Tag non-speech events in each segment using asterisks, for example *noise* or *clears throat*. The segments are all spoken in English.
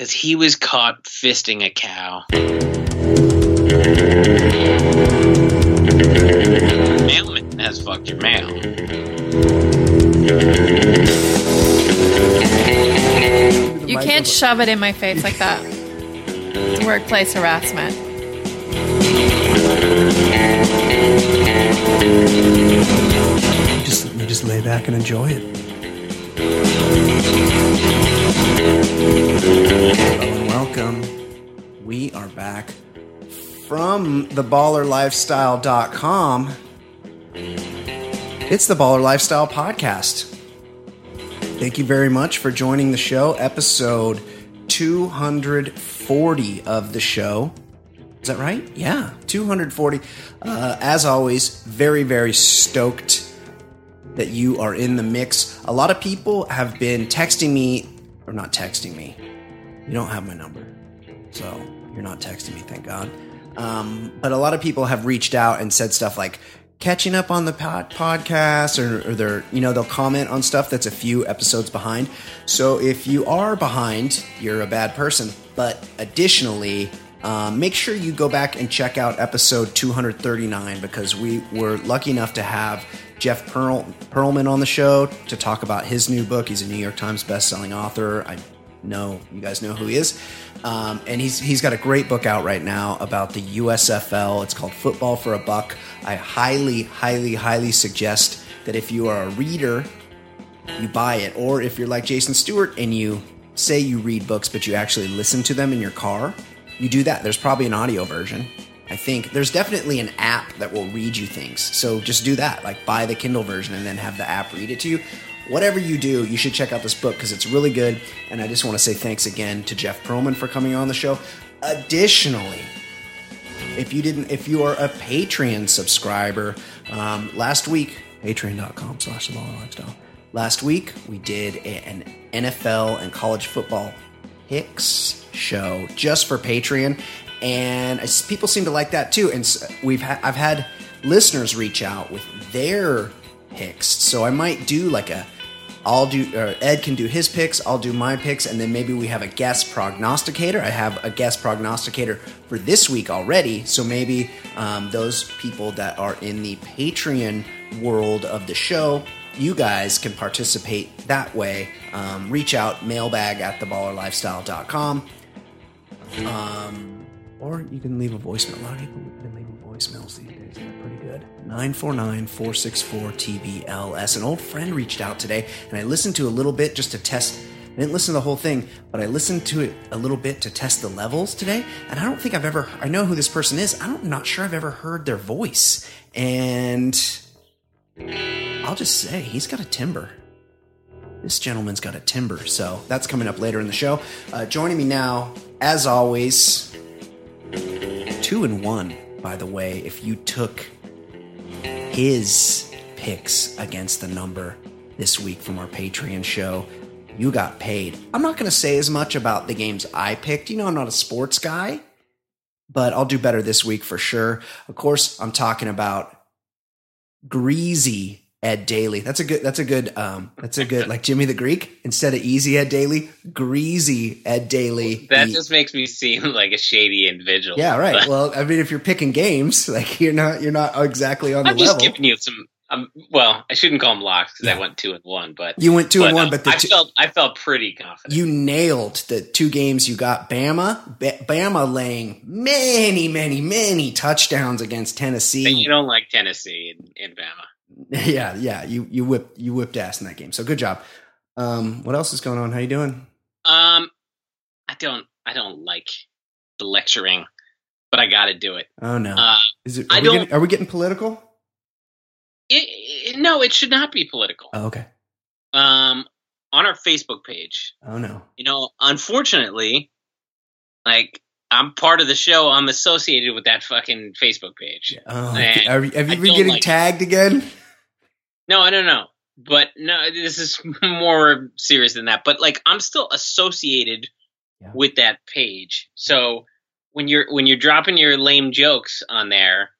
because he was caught fisting a cow. Mailman has fucked your mail. You can't shove it in my face like that. It's workplace harassment. You just you just lay back and enjoy it. Welcome. We are back from theballerlifestyle.com. It's the Baller Lifestyle Podcast. Thank you very much for joining the show. Episode 240 of the show. Is that right? Yeah, 240. Uh, as always, very, very stoked that you are in the mix. A lot of people have been texting me, not texting me. You don't have my number, so you're not texting me, thank God. Um, but a lot of people have reached out and said stuff like catching up on the pod- podcast, or, or they're you know they'll comment on stuff that's a few episodes behind. So if you are behind, you're a bad person. But additionally, um, make sure you go back and check out episode 239 because we were lucky enough to have Jeff Pearl- Pearlman on the show to talk about his new book. He's a New York Times best-selling author. I know you guys know who he is, um, and he's he's got a great book out right now about the USFL. It's called Football for a Buck. I highly, highly, highly suggest that if you are a reader you buy it. Or if you're like Jason Stewart and you say you read books, but you actually listen to them in your car, you do that. There's probably an audio version. I think there's definitely an app that will read you things. So just do that. Like buy the Kindle version and then have the app read it to you. Whatever you do, you should check out this book because it's really good. And I just want to say thanks again to Jeff Pearlman for coming on the show. Additionally, if you didn't if you are a patreon subscriber um, last week patreon.com slash the lifestyle last week we did an nfl and college football picks show just for patreon and people seem to like that too and we've ha- i've had listeners reach out with their picks so i might do like a I'll do, or Ed can do his picks, I'll do my picks, and then maybe we have a guest prognosticator. I have a guest prognosticator for this week already, so maybe um, those people that are in the Patreon world of the show, you guys can participate that way. Um, reach out, mailbag at theballerlifestyle.com. Um, or you can leave a voicemail. A lot of people have been leaving voicemails these days. They're pretty good. 949 464 TBLS. An old friend reached out today, and I listened to a little bit just to test. I didn't listen to the whole thing, but I listened to it a little bit to test the levels today. And I don't think I've ever, I know who this person is. I'm not sure I've ever heard their voice. And I'll just say, he's got a timber. This gentleman's got a timber. So that's coming up later in the show. Uh, joining me now, as always, two and one, by the way, if you took his picks against the number this week from our Patreon show, you got paid. I'm not going to say as much about the games I picked. You know, I'm not a sports guy, but I'll do better this week for sure. Of course, I'm talking about greasy Ed Daly. That's a good. That's a good. Um, that's a good. Like Jimmy the Greek instead of easy Ed Daly, greasy Ed Daly. That the- just makes me seem like a shady individual. yeah, right. But Well, I mean, if you're picking games, *laughs* like you're not, you're not exactly on the level. I'm just giving you some. Um, well, I shouldn't call them locks because Yeah. I went two and one, but You went two and one, uh, but I two, felt I felt pretty confident. you nailed the two games you got. Bama, Ba- Bama laying many, many, many touchdowns against And Tennessee. you don't like Tennessee in, in Bama. *laughs* yeah, yeah. You you whipped you whipped ass in that game. So good job. Um, what else is going on? How you doing? Um, I don't I don't like the lecturing, but I got to do it. Oh no, Uh, is it? Are, I we don't- getting, are we getting political? it, it, no, it should not be political. Oh, okay. Um, on our Facebook page, Oh no. you know, unfortunately, like I'm part of the show. I'm associated with that fucking Facebook page. Oh, Man, are, have you been getting like it. tagged again? No, I don't know. But no, this is *laughs* more serious than that. But like, I'm still associated Yeah. with that page. So when you're when you're dropping your lame jokes on there,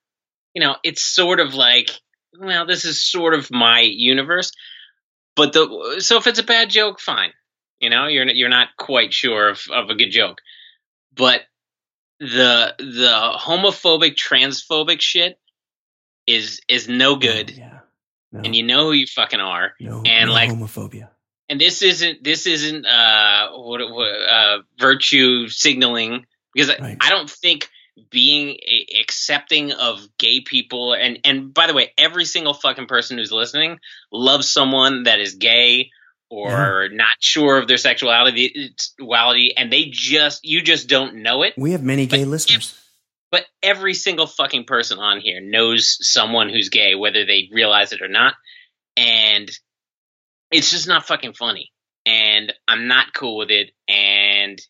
you know, it's sort of like, well, this is sort of my universe. But the so if it's a bad joke, fine. You know, you're you're not quite sure of, of a good joke, but the the homophobic, transphobic shit is is no good. Yeah. No, And you know who you fucking are. no, and, no like, homophobia. and this isn't this isn't uh what, what uh virtue signaling because Right. I, I don't think being a, accepting of gay people and and by the way every single fucking person who's listening loves someone that is gay or not sure of their sexuality sexuality and they just you just don't know it We have many gay but- listeners. But every single fucking person on here knows someone who's gay, whether they realize it or not. And it's just not fucking funny. And I'm not cool with it. And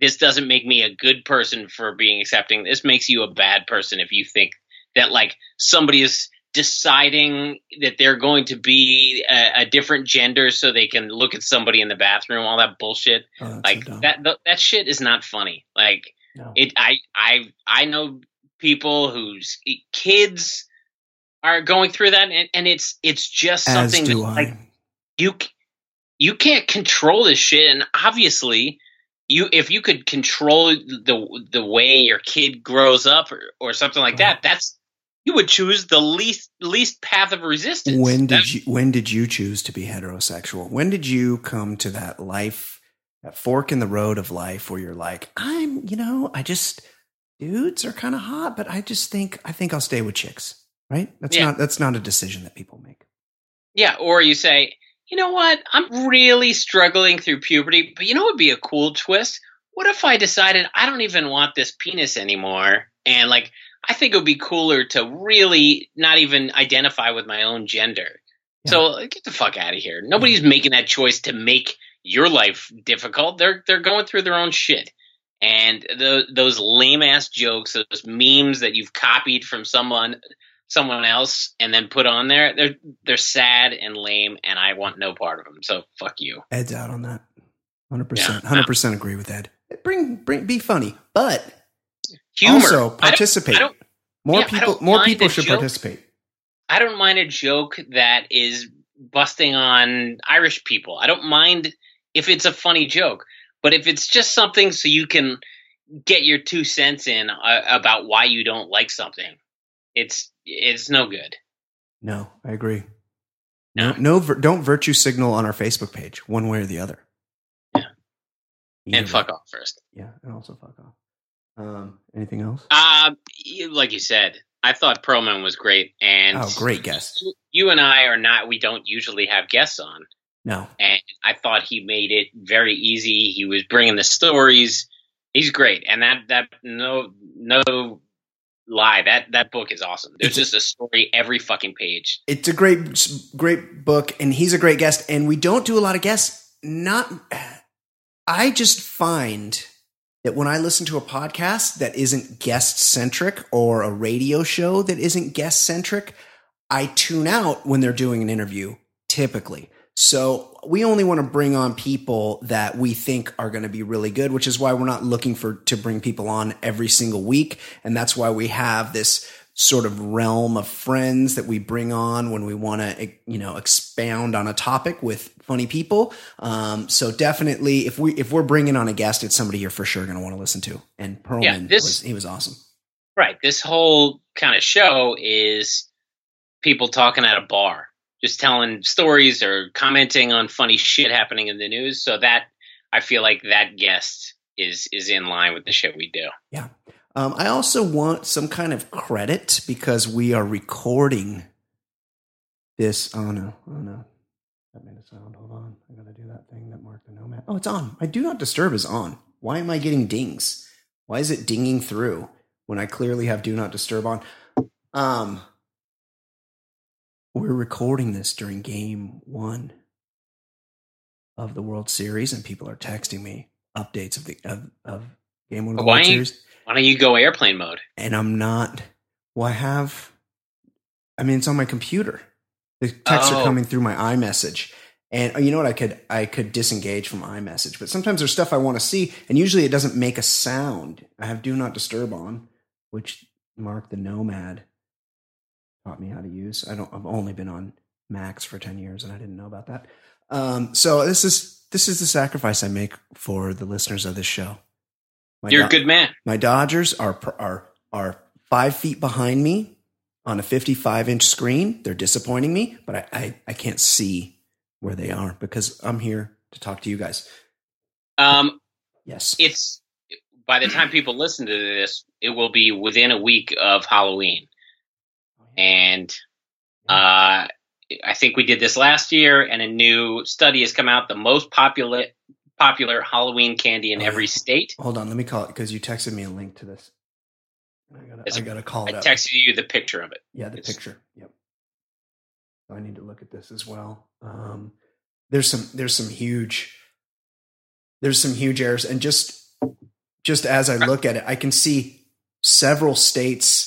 this doesn't make me a good person for being accepting. This makes you a bad person if you think that like somebody is deciding that they're going to be a, a different gender so they can look at somebody in the bathroom, all that bullshit. Oh, Like so that, that, that shit is not funny. Like, No. it i i i know people whose kids are going through that and, and it's it's just something that, like you you can't control this shit and obviously you if you could control the the way your kid grows up or, or something like that that's you would choose the least least path of resistance. When did That- you when did you choose to be heterosexual? When did you come to that life that fork in the road of life where you're like i'm you know i just dudes are kind of hot but i just think i think i'll stay with chicks right that's Yeah. not that's not a decision that people make Yeah, or you say, you know what? I'm really struggling through puberty, but you know what would be a cool twist? What if I decided I don't even want this penis anymore? And like, I think it would be cooler to really not even identify with my own gender. So get the fuck out of here. Nobody's making that choice to make your life difficult. They're they're going through their own shit. And the, those lame ass jokes, those memes that you've copied from someone someone else and then put on there, they're they're sad and lame, and I want no part of them. So fuck you. ed's out on that 100% Yeah. 100% agree with ed bring bring be funny but Humor. also I don't- participate I don't, more yeah, people more people should joke. participate I don't mind a joke that is busting on Irish people. I don't mind if it's a funny joke, but if it's just something so you can get your two cents in uh, about why you don't like something, it's it's no good. no i agree no No. no don't virtue signal on our facebook page one way or the other Yeah. Either And way. fuck off first. Yeah, and also fuck off. Um, anything else? Uh, like you said, I thought Pearlman was great, and oh, great guest. You and I are not. We don't usually have guests on, No, and I thought he made it very easy. He was bringing the stories. He's great, and that that no no lie that that book is awesome. There's It's just a story every fucking page. it's a great, great book, and he's a great guest. And we don't do a lot of guests. Not, I just find that when I listen to a podcast that isn't guest centric or a radio show that isn't guest centric, I tune out when they're doing an interview typically. So we only want to bring on people that we think are going to be really good, which is why we're not looking for to bring people on every single week. And that's why we have this sort of realm of friends that we bring on when we want to, you know, expound on a topic with funny people. Um, so definitely, if we if we're bringing on a guest, it's somebody you're for sure going to want to listen to. And Pearlman Yeah, this- was he was awesome. Right. This whole kind of show is people talking at a bar, just telling stories or commenting on funny shit happening in the news. So that I feel like that guest is is in line with the shit we do. Yeah. Um, I also want some kind of credit because we are recording this. Oh no! Oh no! That made a sound. Hold on. I gotta do that thing that Mark the Nomad. Oh, it's on. My do not disturb is on. Why am I getting dings? Why is it dinging through when I clearly have do not disturb on? Um, we're recording this during game one of the World Series, and people are texting me updates of the of, of game one of the Why World Series Why don't you go airplane mode? and I'm not. Well, I have. I mean, it's on my computer. The texts are Oh. coming through my iMessage, and you know what? I could I could disengage from iMessage, but sometimes there's stuff I want to see, and usually it doesn't make a sound. I have Do Not Disturb on, which Mark the Nomad taught me how to use. I don't. I've only been on Macs for ten years, and I didn't know about that. Um, so this is this is the sacrifice I make for the listeners of this show. My You're Do- a good man. My Dodgers are are are five feet behind me on a 55 inch screen. They're disappointing me, but I, I, I can't see where they are because I'm here to talk to you guys. Um, yes, it's by the time people listen to this, it will be within a week of Halloween, and uh, I think we did this last year, and a new study has come out. The most popular popular Halloween candy in oh, every state. Hold on, let me call it because you texted me a link to this. I gotta, I gotta call it. I texted you the picture of it. Yeah, the it's, picture. Yep. I need to look at this as well. Um, there's some there's some huge there's some huge errors, and just just as I look at it, I can see several states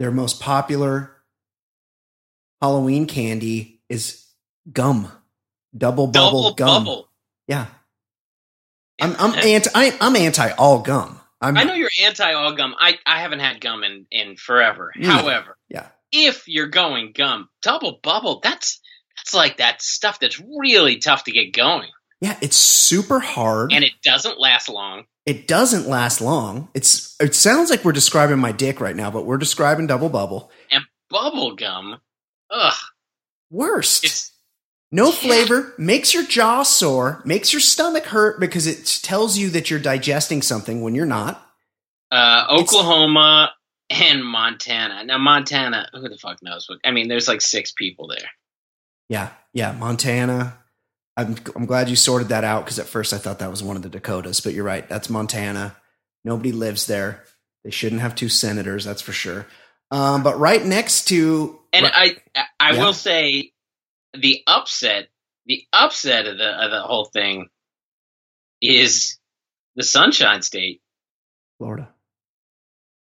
their most popular Halloween candy is gum, double bubble double gum. Bubble. Yeah, I'm I'm anti I'm anti all gum. I'm, i know you're anti all gum. I, I haven't had gum in, in forever. Yeah, However, yeah, if you're going gum, double bubble, that's that's like that stuff that's really tough to get going. Yeah, it's super hard, and it doesn't last long. It doesn't last long. It's it sounds like we're describing my dick right now, but we're describing double bubble and bubble gum. Ugh, worst. It's no flavor, makes your jaw sore, makes your stomach hurt because it tells you that you're digesting something when you're not. Uh, Oklahoma it's, and Montana. Now, Montana, who the fuck knows? What, I mean, there's like six people there. Yeah, yeah, Montana. I'm I'm glad you sorted that out because at first I thought that was one of the Dakotas, but you're right. That's Montana. Nobody lives there. They shouldn't have two senators, that's for sure. Um, but right next to, and I I yeah. will say the upset, the upset of the of the whole thing is the Sunshine State, Florida.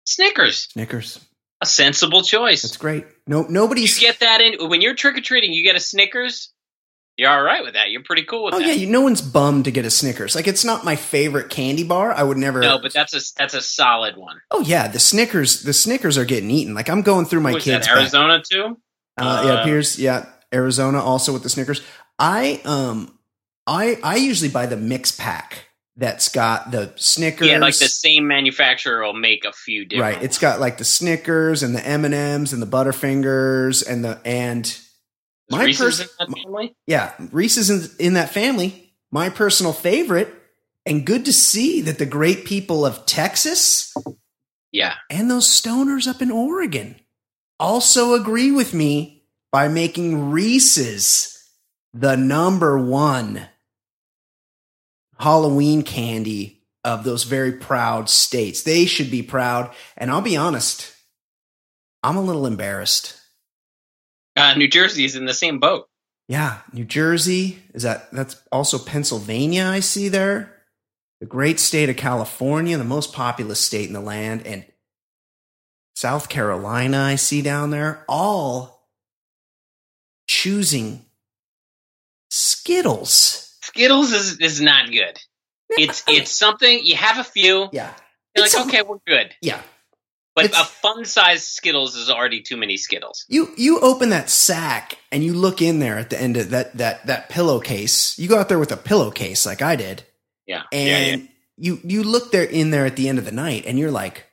Snickers. Snickers. A sensible choice. That's great. No, nobody's you get that in when you're trick or treating. You get a Snickers. You're all right with that. You're pretty cool with oh, that. Oh yeah, no one's bummed to get a Snickers. Like it's not my favorite candy bar. I would never. No, but that's a that's a solid one. Oh yeah, the Snickers. The Snickers are getting eaten. Like I'm going through my kids. That, Arizona back. too. Uh, uh, yeah, appears. Yeah, Arizona also with the Snickers. I um I I usually buy the mix pack that's got the Snickers. Yeah, like the same manufacturer will make a few different. Right. It's got like the Snickers and the M and M's and the Butterfingers and the and my Reese's pers- in that family. Yeah, Reese's in, in that family. My personal favorite, and good to see that the great people of Texas, yeah, and those stoners up in Oregon also agree with me by making Reese's the number one Halloween candy of those very proud states. They should be proud. And I'll be honest, I'm a little embarrassed. Uh, New Jersey is in the same boat. Yeah, New Jersey is that. That's also Pennsylvania. I see there, the great state of California, the most populous state in the land, and South Carolina. I see down there, all choosing Skittles. Skittles is, is not good. It's it's something you have a few. Yeah. You're like, okay, we're good. Yeah. But it's, a fun size Skittles is already too many Skittles. You you open that sack and you look in there at the end of that that that pillowcase. You go out there with a pillowcase like I did. Yeah. And yeah, yeah. you you look there in there at the end of the night and you're like,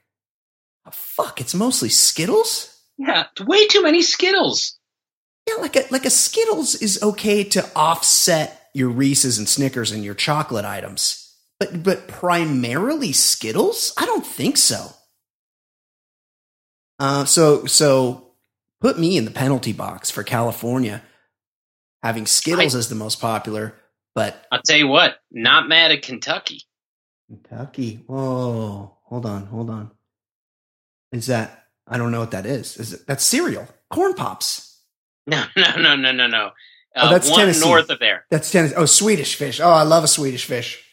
oh, fuck, it's mostly Skittles? Yeah, way too many Skittles. Yeah, like a like a Skittles is okay to offset your Reese's and Snickers and your chocolate items. But but primarily Skittles? I don't think so. Uh, so so put me in the penalty box for California having Skittles I, as the most popular. But I'll tell you what, not mad at Kentucky. Kentucky. Whoa, hold on, hold on. Is that I don't know what that is. Is it that's cereal? Corn pops. *laughs* No, no, no, no, no, no. Uh, oh, that's one Tennessee. north of there. That's Tennessee. Oh, Swedish fish. Oh, I love a Swedish fish.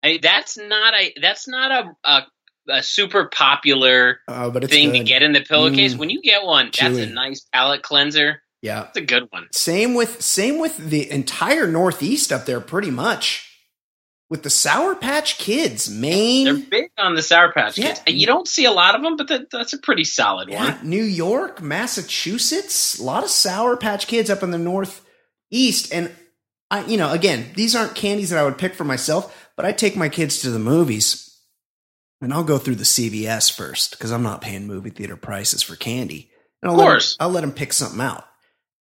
Hey, that's not a that's not a a, a super popular oh, thing good. to get in the pillowcase. Mm, when you get one, chewy. that's a nice palate cleanser. Yeah, it's a good one. Same with same with the entire Northeast up there, pretty much with the Sour Patch Kids, Maine. They're big on the Sour Patch yeah. Kids. You don't see a lot of them, but that, that's a pretty solid yeah. one. New York, Massachusetts, a lot of Sour Patch Kids up in the Northeast. And I, you know, again, these aren't candies that I would pick for myself, but I take my kids to the movies and I'll go through the CVS first because I'm not paying movie theater prices for candy. And I'll Of course. Let I'll let them pick something out.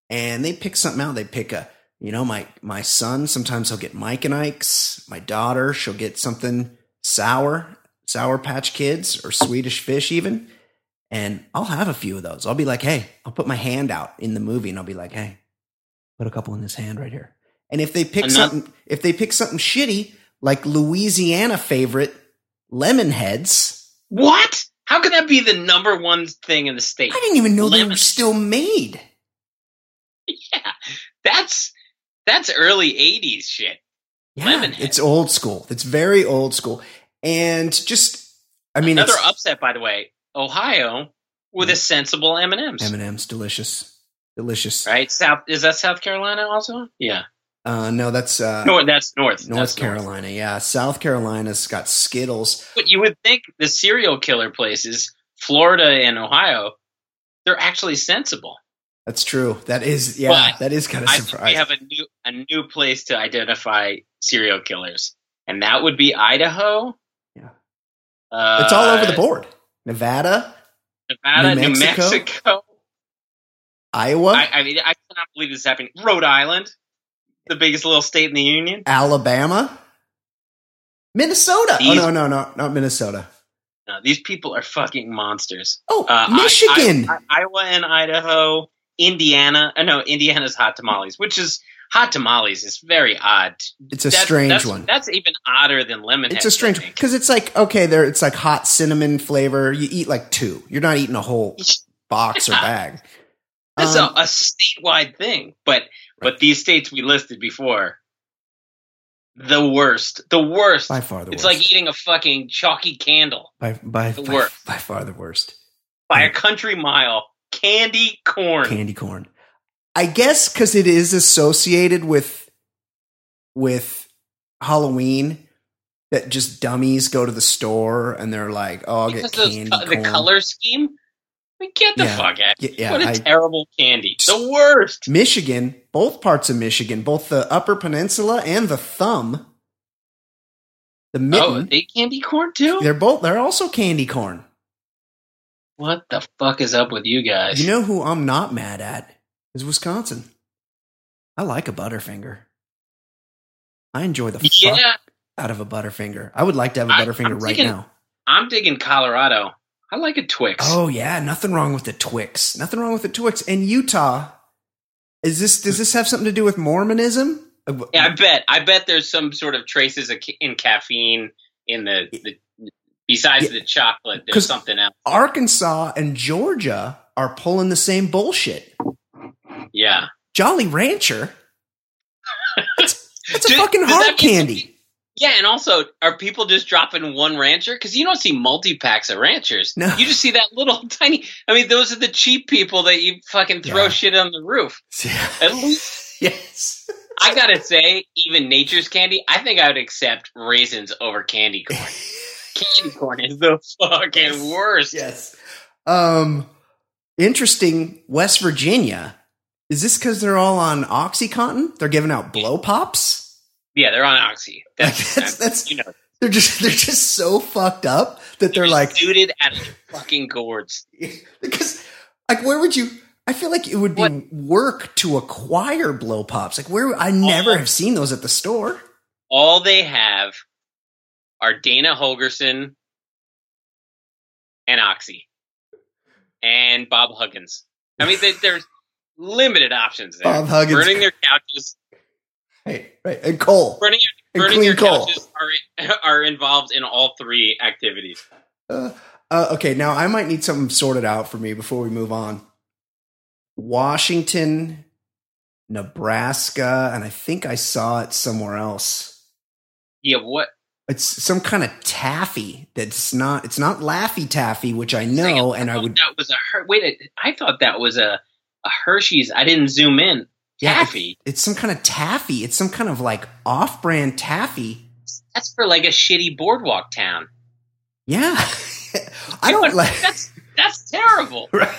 And they pick something out. They pick a, you know, my, my son, sometimes he'll get Mike and Ike's. My daughter, she'll get something sour, Sour Patch Kids or Swedish Fish even. And I'll have a few of those. I'll be like, hey, I'll put my hand out in the movie and I'll be like, hey, put a couple in this hand right here. And if they pick Enough- something, if they pick something shitty, like Louisiana favorite lemon heads, What? How could that be the number one thing in the state? I didn't even know they were still made. *laughs* Yeah, that's that's early '80s shit. Yeah, Lemonhead. it's old school. It's very old school. And just, I mean, Another upset, by the way. Ohio with a sensible M and M's. M&M's delicious. Delicious. Right? South is that South Carolina also? Yeah. Uh, no, that's uh, No, that's North. North That's Carolina. Yeah, South Carolina's got Skittles. But you would think the serial killer places, Florida and Ohio, they're actually sensible. That's true. That is, yeah, But that is kind of surprising. we have a new a new place to identify serial killers, and that would be Idaho. Yeah. Uh, it's all over the board. Nevada, Nevada, New New Mexico? Mexico. Iowa, I, I mean, I cannot believe this is happening. Rhode Island, the biggest little state in the union. Alabama, Minnesota. These- oh no, no, no, not Minnesota. No, these people are fucking monsters. Oh, Uh, Michigan. I- I- Iowa and Idaho, Indiana. Uh, no, Indiana's hot tamales, which is hot tamales is very odd. it's a strange that's, one. That's even odder than lemon. It's a strange because it's like okay, there it's like hot cinnamon flavor. You eat like two. You're not eating a whole *laughs* box or bag. It's Um, a, a statewide thing, but but these states we listed before, the worst, the worst. by far the it's worst. like eating a fucking chalky candle by by, the by, worst. by far the worst. by a country mile. Candy corn. Candy corn. I guess because it is associated with with Halloween. That just dummies go to the store and they're like, "Oh, I'll because get candy co- the corn." color scheme. I get the Yeah. fuck out. Yeah, yeah, what a I- terrible candy. The worst. Michigan, both parts of Michigan, both the Upper Peninsula and the Thumb, the Oh, they candy corn too? they're both they're also candy corn. What the fuck is up with you guys? You know who I'm not mad at is Wisconsin. I like a Butterfinger. I enjoy the fuck out of a Butterfinger. I would like to have a Butterfinger I'm right thinking- now. I'm digging Colorado. I like a Twix. Oh yeah, nothing wrong with the Twix. Nothing wrong with the Twix. And Utah, is this does this have something to do with Mormonism? Uh, Yeah, I bet. I bet there's some sort of traces in caffeine in the, the besides Yeah. the chocolate. There's something else. Arkansas and Georgia are pulling the same bullshit. Yeah. Jolly Rancher. *laughs* That's, that's a fucking hard candy. Yeah, and also, are people just dropping one rancher? Because you don't see multi packs of ranchers. No. You just see that little *laughs* tiny. I mean, those are the cheap people that you fucking throw Yeah. shit on the roof. *laughs* At least, *laughs* yes. I gotta say, even nature's candy, I think I would accept raisins over candy corn. candy corn is the fucking Yes. worst. Yes. Um, interesting. West Virginia. Is this because they're all on OxyContin? They're giving out blow pops. Yeah, they're on Oxy. *laughs* That's, That's- that's- you know, They're just they're just so fucked up that they're like suited at fucking gourds. *laughs* because like where would you? I feel like it would be What? work to acquire blow pops. Like where I never Oh. have seen those at the store. All they have are Dana Holgorsen and Oxy and Bob Huggins. I mean, they, there's limited options there. Bob Huggins. Burning their couches, Right, right. And coal. burning, And burning your coal. couches are, *laughs* are involved in all three activities. Uh, uh, okay, now I might need something sorted out for me before we move on. Washington, Nebraska, and I think I saw it somewhere else. Yeah, what? It's some kind of taffy that's not. It's not Laffy Taffy, which I know, and I would. That was a Her- wait. I thought that was a a Hershey's. I didn't zoom in. Yeah, Taffy. It's some kind of taffy. It's some kind of like off-brand taffy. That's for like a shitty boardwalk town. Yeah, *laughs* I don't like. That's that's terrible. *laughs* Right?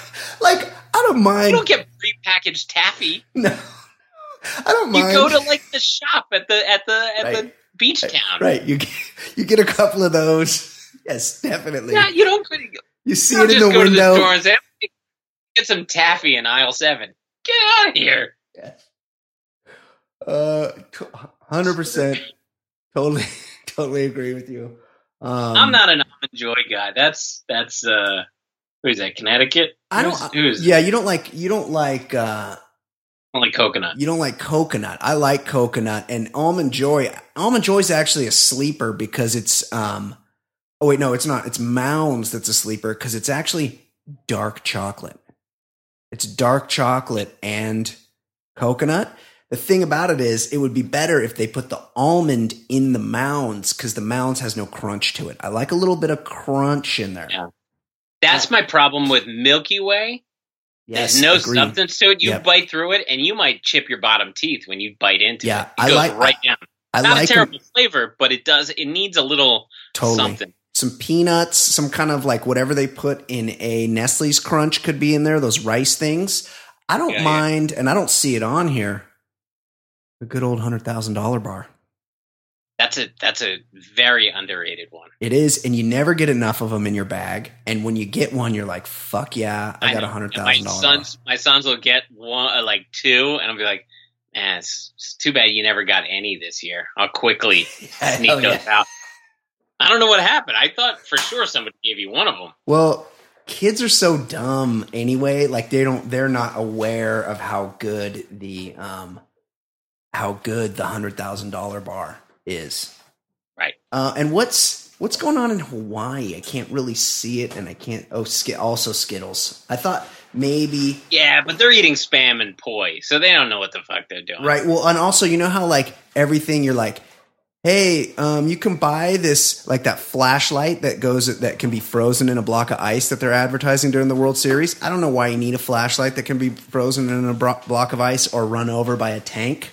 like I don't mind. You don't get prepackaged taffy. No. *laughs* I don't mind. You go to like the shop at the at the at Right. the beach town. right. You get, you get a couple of those. Yes, definitely. Yeah, you don't. You you see don't it in just the go to the window. store and say, "Get some taffy in aisle seven. Get out of here." Uh, hundred percent. *laughs* Totally, totally agree with you. Um, I'm not an almond joy guy. That's that's uh, who's that? Connecticut. I don't. Who's, who's Yeah, you don't like. You don't like. uh only coconut? You don't like coconut. I like coconut and almond joy. Almond joy is actually a sleeper because it's. um Oh wait, no, it's not. It's Mounds that's a sleeper because it's actually dark chocolate. It's dark chocolate and coconut. The thing about it is, it would be better if they put the almond in the mounds because the mounds has no crunch to it. I like a little bit of crunch in there. Yeah. That's my problem with Milky Way. Yes, There's no agreed. substance to it. You Yep. bite through it, and you might chip your bottom teeth when you bite into Yeah, it. It I goes like- right down. I Not like a terrible flavor, but it does. It needs a little totally. something. some peanuts, some kind of like whatever they put in a Nestle's Crunch could be in there. Those rice things. I don't Yeah, yeah. mind, and I don't see it on here. The good old hundred thousand dollar bar. That's a that's a very underrated one. It is, and you never get enough of them in your bag. And when you get one, you're like, "Fuck yeah, I, got know. a hundred And My thousand dollar." sons, my sons will get one, uh, like two, and I'll be like, "Man, it's, it's too bad you never got any this year." I'll quickly *laughs* sneak those yeah. out. I don't know what happened. I thought for sure somebody gave you one of them. Well, kids are so dumb anyway. Like they don't, they're not aware of how good the um, how good the hundred thousand dollar bar is. Right. Uh, and what's what's going on in Hawaii? I can't really see it, and I can't. Oh, Sk- also Skittles. I thought maybe Yeah, but they're eating spam and poi, so they don't know what the fuck they're doing. right. Well, and also you know how like everything you're like, hey, um, you can buy this like that flashlight that goes that can be frozen in a block of ice that they're advertising during the World Series. I don't know why you need a flashlight that can be frozen in a bro- block of ice or run over by a tank.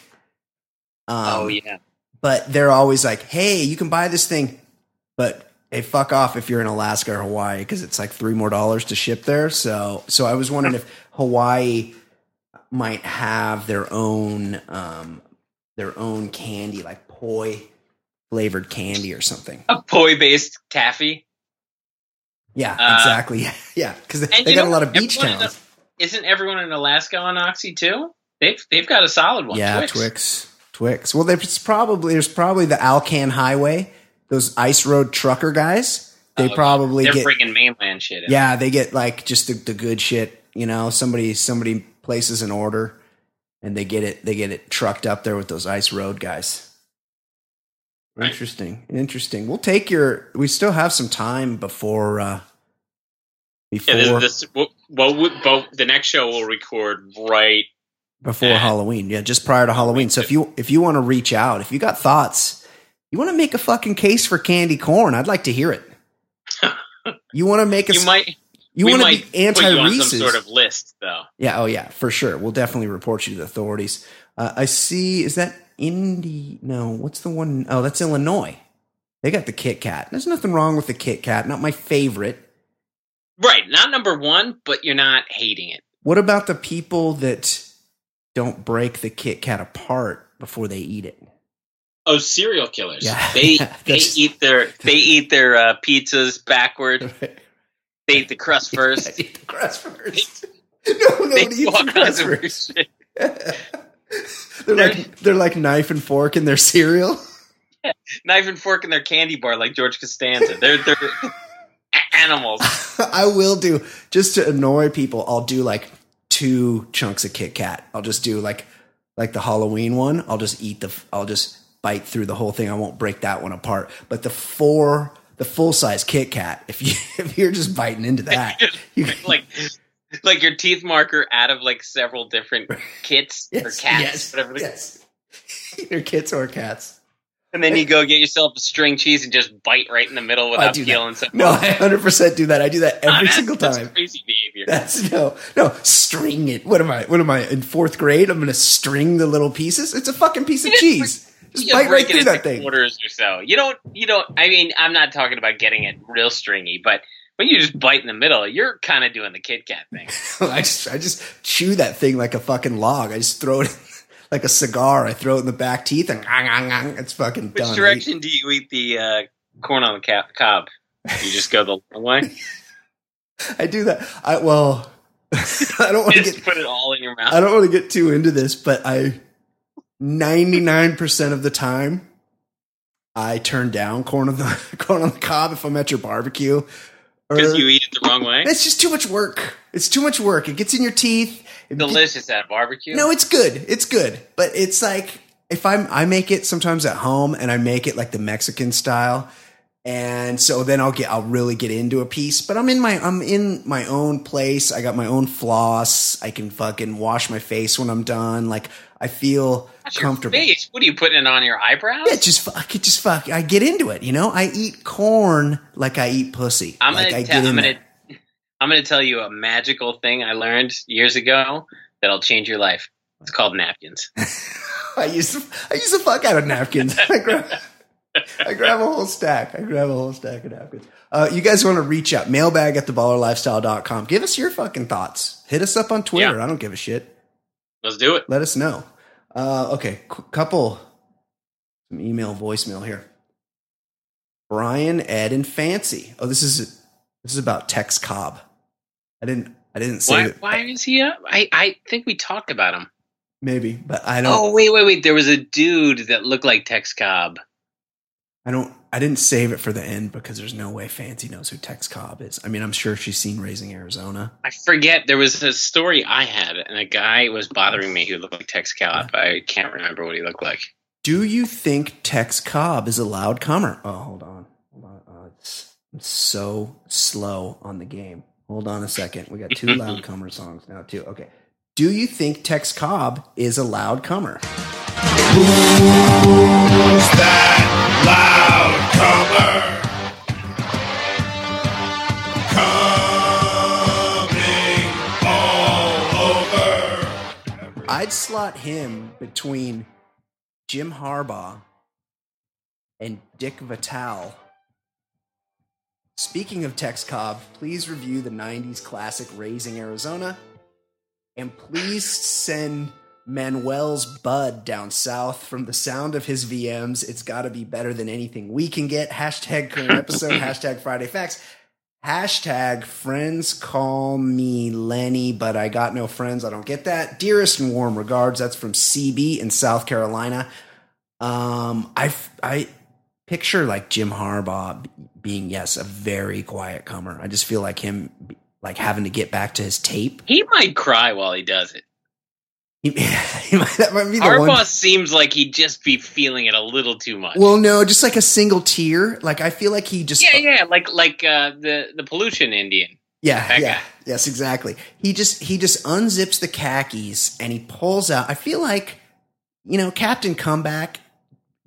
Um, Oh yeah. but they're always like, "Hey, you can buy this thing, but hey, fuck off if you're in Alaska or Hawaii because it's like three more dollars to ship there." So, so I was wondering if Hawaii might have their own um, their own candy, like poi flavored candy or something. A poi based taffy. Yeah, Uh, exactly. *laughs* Yeah, because they, they got know a lot of beach towns. Isn't everyone in Alaska on Oxy too? They've they've got a solid one. Yeah, Twix. Twix. Twix. Well, there's probably there's probably the Alcan Highway. Those ice road trucker guys. They Oh, probably They're get bringing mainland shit in. Yeah, they get like just the, the good shit. You know, somebody somebody places an order, and they get it they get it trucked up there with those ice road guys. Right. Interesting, interesting. We'll take your. We still have some time before. uh Before Yeah, this, well, well, the next show we'll record right. before Yeah. Halloween, yeah, just prior to Halloween. So if you if you want to reach out, if you got thoughts, you want to make a fucking case for candy corn, I'd like to hear it. *laughs* You want to make a You might you want to be anti put you on Reese's some sort of list though. Yeah, oh yeah, for sure. We'll definitely report you to the authorities. Uh, I see. Is that Indy? No, what's the one oh that's Illinois. They got the Kit Kat. There's nothing wrong with the Kit Kat. Not my favorite. Right, not number one, but you're not hating it. What about the people that don't break the Kit Kat apart before they eat it? Oh, serial killers. Yeah. They *laughs* they eat their they eat their uh, pizzas backward. *laughs* They eat the crust *laughs* first. eat the crust first. No, they nobody eats the crust first. *laughs* they're like they're like knife and fork in their cereal. *laughs* Knife and fork in their candy bar, like George Costanza. They're they're animals. *laughs* I will do just to annoy people. I'll do like two chunks of Kit Kat. I'll just do like like the Halloween one. I'll just eat the. I'll just bite through the whole thing. I won't break that one apart. But the four, the full size Kit Kat. If you if you're just biting into that, you, like *laughs* like your teeth marker out of like several different *laughs* kits or cats, yes, whatever. yes. *laughs* Either kits or cats. And then you go get yourself a string cheese and just bite right in the middle without peeling something. No, I hundred percent do that. I do that ah, every That's- single that's time. crazy behavior. That's no, no. String it. What am I? What am I in fourth grade? I'm going to string the little pieces. It's a fucking piece of cheese. Just bite right through that thing. quarters or so. You don't. You don't. I mean, I'm not talking about getting it real stringy, but when you just bite in the middle, you're kind of doing the Kit Kat thing. *laughs* I just, I just chew that thing like a fucking log. I just throw it *laughs* like a cigar. I throw it in the back teeth and it's fucking Which done. direction do you eat the uh, corn on the ca- cob? You just go the *laughs* long way. I do that. I well, I don't want to get put it all in your mouth. I don't want to get too into this, but I 99% of the time I turn down corn on the corn on the cob if I'm at your barbecue. Because you eat it the wrong way. it's just too much work. It's too much work. It gets in your teeth. It- Delicious at barbecue. No, it's good. It's good. But it's like if I'm I make it sometimes at home and I make it like the Mexican style. And so then I'll get I'll really get into a piece. But I'm in my I'm in my own place. I got my own floss. I can fucking wash my face when I'm done. Like I feel comfortable. face. What are you putting it on your eyebrows? Yeah, just fuck it, just fuck. I get into it, you know. I eat corn like I eat pussy. I'm like gonna I tell. get I'm gonna. *laughs* I'm gonna tell you a magical thing I learned years ago that'll change your life. It's called napkins. *laughs* I use the, I use the fuck out of napkins. *laughs* I grab, I grab a whole stack. I grab a whole stack of napkins. Uh, you guys want to reach out? Mailbag at theballerlifestyle.com. Give us your fucking thoughts. Hit us up on Twitter. Yeah. I don't give a shit. Let's do it. Let us know. Uh, okay, qu- couple some email voicemail here. Brian, Ed, and Fancy. Oh, this is this is about Tex Cobb. I didn't I didn't say Why? that. Why is he up? I I think we talked about him. Maybe, but I don't. Oh wait, wait, wait. There was a dude that looked like Tex Cobb. I don't. I didn't save it for the end because there's no way Fancy knows who Tex Cobb is. I mean, I'm sure she's seen Raising Arizona. I forget. There was a story I had, and a guy was bothering me who looked like Tex Cobb. I can't remember what he looked like. Do you think Tex Cobb is a loud comer? Oh, hold on, hold on. Uh, it's, I'm so slow on the game. Hold on a second. We got two loud *laughs* comer songs now too. Okay. Do you think Tex Cobb is a loud comer? Who's that loud comer? Coming all over. I'd slot him between Jim Harbaugh and Dick Vitale. Speaking of Tex Cobb, please review the 90s classic Raising Arizona. And please send Manuel's Bud down south from the sound of his VMs. It's got to be better than anything we can get. Hashtag current episode, *laughs* hashtag Friday Facts. Hashtag friends call me Lenny, but I got no friends. I don't get that. Dearest and warm regards. That's from CB in South Carolina. Um, I I picture like Jim Harbaugh being yes a very quiet comer. I just feel like him like having to get back to his tape. He might cry while he does it. He, *laughs* he might, that might be the Harbaugh one. seems like he'd just be feeling it a little too much. Well, no, just like a single tear. Like I feel like he just yeah, yeah, like like uh, the the pollution Indian. Yeah, That yeah. guy. Yes, exactly. He just he just unzips the khakis and he pulls out. I feel like, you know, Captain Comeback,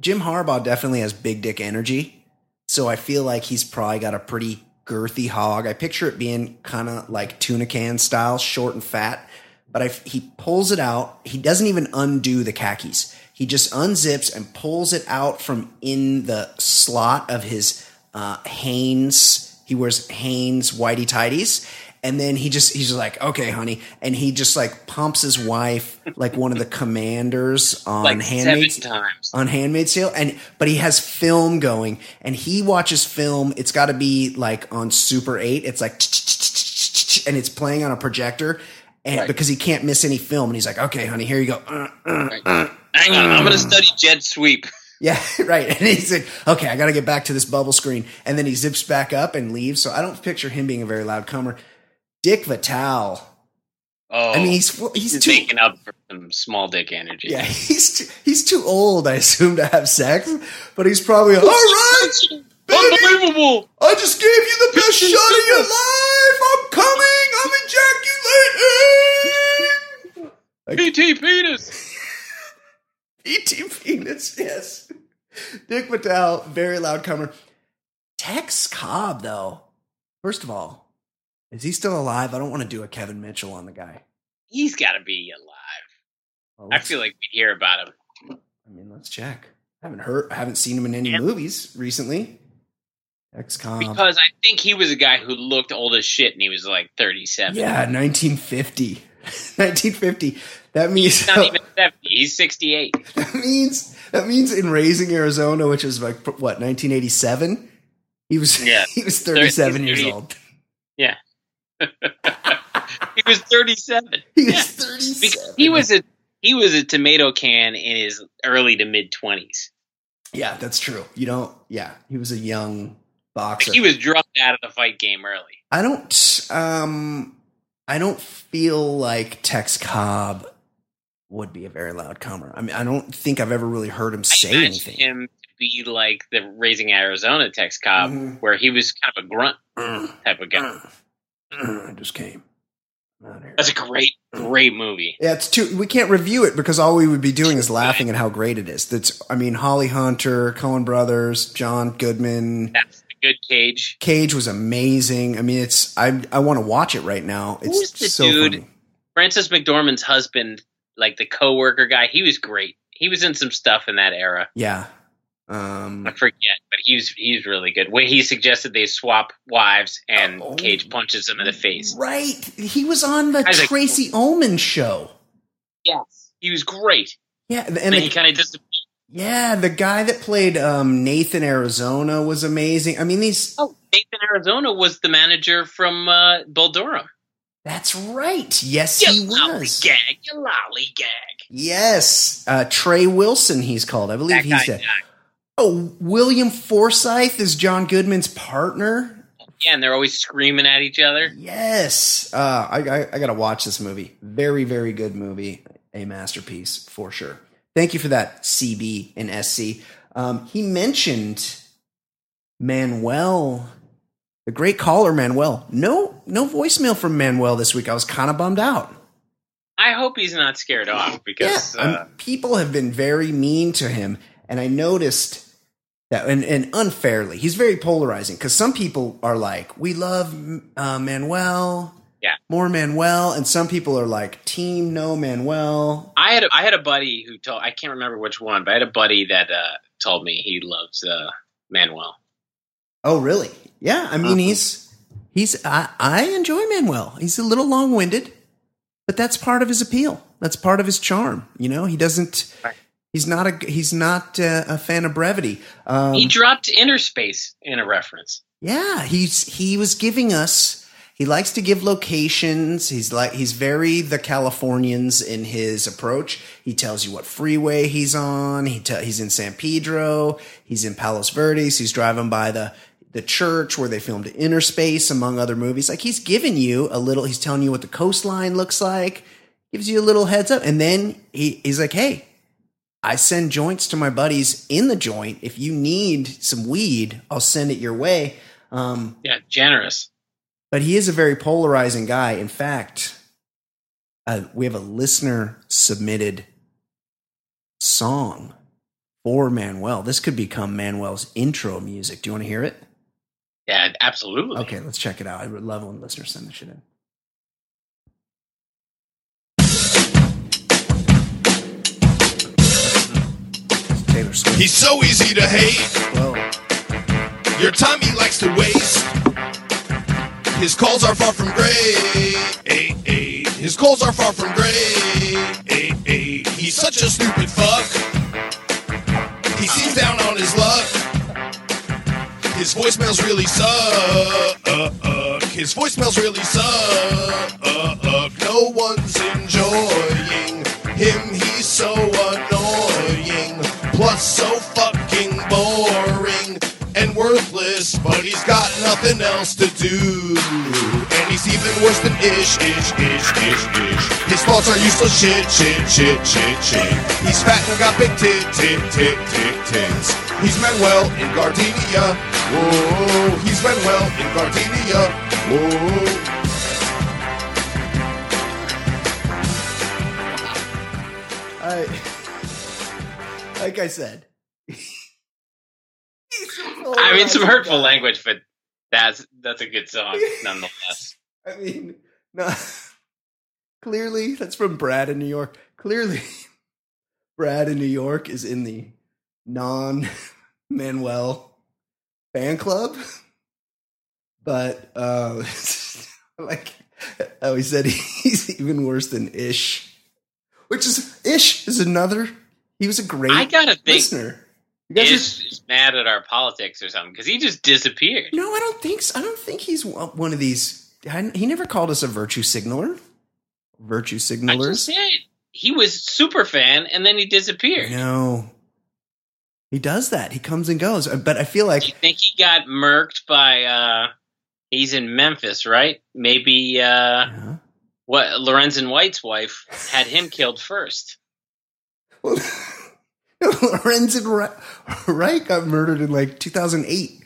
Jim Harbaugh definitely has big dick energy. So I feel like he's probably got a pretty girthy hog. I picture it being kind of like tuna can style, short and fat. But I, he pulls it out. He doesn't even undo the khakis. He just unzips and pulls it out from in the slot of his uh, Hanes. He wears Hanes whitey tighties. And then he just he's just like, okay, honey, and he just like pumps his wife like one of the commanders on Like Handmaid's times. on Handmaid's Tale, and but he has film going, and he watches film. It's got to be like on Super Eight. It's like, and it's playing on a projector, and because he can't miss any film, and he's like, okay, honey, here you go. Hang on, I'm going to study jet sweep. yeah, *laughs* right. And he's like, okay, I got to get back to this bubble screen, and then he zips back up and leaves. So I don't picture him being a very loud comer. Dick Vitale. Oh, I mean, oh, he's he's he's too making up for some small dick energy. yeah, *laughs* he's too, he's too old, I assume, to have sex, but he's probably all right. baby. Unbelievable. I just gave you the best shot of your life. I'm coming. I'm ejaculating. PT penis. *laughs* E.T. penis, yes. Dick Vitale, very loud comer. Tex Cobb, though. First of all, is he still alive? I don't want to do a Kevin Mitchell on the guy. He's got to be alive. Well, I feel like we'd hear about him. I mean, let's check. I haven't heard. I haven't seen him in any Yeah. movies recently. Cobb. Because I think he was a guy who looked old as shit and he was like 37. Yeah, 1950. 1950. *laughs* That means He's not *laughs* even 70. He's 68. that means that means in raising Arizona, which was like what 1987, he was Yeah. *laughs* he was 37 30 years old. Yeah. *laughs* he was 37. He was 37. Because he was a he was a tomato can in his early to mid 20s. Yeah, that's true. You don't. Yeah, he was a young boxer. He was dropped out of the fight game early. I don't. Um, I don't feel like Tex Cobb would be a very loud comer. I mean, I don't think I've ever really heard him say imagine anything. him to be like the Raising Arizona Tex Cobb, Mhm. where he was kind of a grunt Mm, type of guy. mm, mm, I *clears throat* just came. I'm outta here. That's a great, *clears throat* great movie. Yeah, it's too. We can't review it because all we would be doing is laughing at how great it is. That's. I mean, Holly Hunter, Coen Brothers, John Goodman, That's the good cage. Cage was amazing. I mean, it's. I. I want to watch it right now. It's Who's the so dude? funny. Frances McDormand's husband, like the co-worker guy, he was great. He was in some stuff in that era. Yeah. Um. I forget, but he was he was really good. When he suggested they swap wives and Oh. Cage punches him in the face. Right. He was on the I was like- Tracey Ullman show. Yes, he was great. Yeah, and And the, he kind of just yeah, the guy that played um, Nathan Arizona was amazing. I mean, these. oh Nathan Arizona was the manager from uh, Bull That's right. Yes, You he was. lollygag, you lollygag. Yes, uh, Trey Wilson. He's called. I believe That he's guy dead. Oh, William Forsythe is John Goodman's partner. Yeah, and they're always screaming at each other. Yes, uh, I, I, I got to watch this movie. Very, very good movie. A masterpiece for sure. Thank you for that, CB and SC. Um, he mentioned Manuel, the great caller Manuel. No, no voicemail from Manuel this week. I was kind of bummed out. I hope he's not scared off because yeah, uh, people have been very mean to him, and I noticed that, and, and unfairly, he's very polarizing because some people are like, "We love uh, Manuel, Yeah. more Manuel," and some people are like, "Team no Manuel." I had a, I had a buddy who told I can't remember which one, but I had a buddy that uh, told me he loves uh, Manuel. Oh, really? Yeah, I mean, Uh-huh. he's he's I, I enjoy Manuel. He's a little long winded, but that's part of his appeal. That's part of his charm. You know, he doesn't. Right. He's not a he's not uh, a fan of brevity. Um, he dropped inner space in a reference. Yeah, he's he was giving us. He likes to give locations. He's like he's very the Californians in his approach. He tells you what freeway he's on. He te- he's in San Pedro. He's in Palos Verdes. He's driving by the the church where they filmed Inner Space, among other movies. Like he's giving you a little. He's telling you what the coastline looks like. Gives you a little heads up, and then he, he's like, "Hey, I send joints to my buddies in the joint. If you need some weed, I'll send it your way." Um, Yeah, generous. but he is a very polarizing guy. In fact, uh, we have a listener submitted song for Manuel. This could become Manuel's intro music. Do you want to hear it? Yeah, absolutely. Okay, let's check it out. I would love when listeners send this shit in. Taylor Swift. He's so easy to hate. Whoa. Your time he likes to waste. His calls are far from great. His calls are far from great. He's such a stupid fuck. He seems down on his luck. His voicemails really suck. His voicemails really suck. No one's enjoying him. He's so annoying. So fucking boring and worthless. But he's got nothing else to do. And he's even worse than ish, ish, ish, ish, ish. His thoughts are useless shit, shit, shit, shit, shit. He's fat and got big tit, tit, tit, tit, tits. He's Manuel in Gardena. Whoa, he's Manuel in Gardena. Whoa. I, like I said, *laughs* I mean, some hurtful language, but that's that's a good song *laughs* nonetheless. I mean, no. *laughs* Clearly, that's from Brad in New York. Clearly, Brad in New York is in the non Manuel fan club. But uh, like how he said, he's even worse than Ish. Which is Ish is another. He was a great. I gotta think listener. You guys are- is mad at our politics or something because he just disappeared. no, I don't think. So. I don't think he's one of these. I- He never called us a virtue signaler. Virtue I signalers. said he was super fan and then he disappeared. No, he does that. He comes and goes. But I feel like You think he got murked by? uh He's in Memphis, right? Maybe uh Yeah. what Lorenzen Wright's wife had him killed first. Well, *laughs* Lorenzen Wright Wright got murdered in like 2008.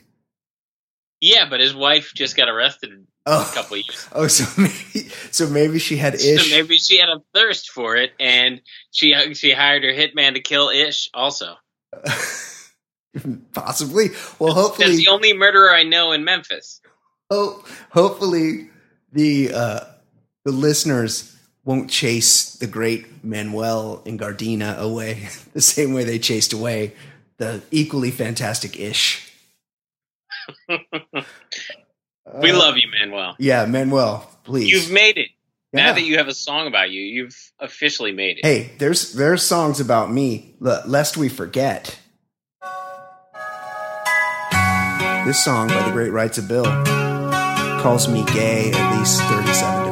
Yeah, but his wife just got arrested oh. a Oh, couple of years. *laughs* oh, so maybe, so maybe she had So ish. maybe she had a thirst for it, and she she hired her hitman to kill Ish. Also, *laughs* Possibly. Well, that's hopefully, the only murderer I know in Memphis. ho- hopefully the uh, the listeners won't chase the great Manuel and Gardena away *laughs* the same way they chased away the equally fantastic ish. *laughs* We Uh, love you, Manuel. Yeah, Manuel, please. You've made it. Yeah. Now that you have a song about you, you've officially made it. Hey, there's there's songs about me, lest we forget. This song by the great Rights of Bill calls me gay at least 37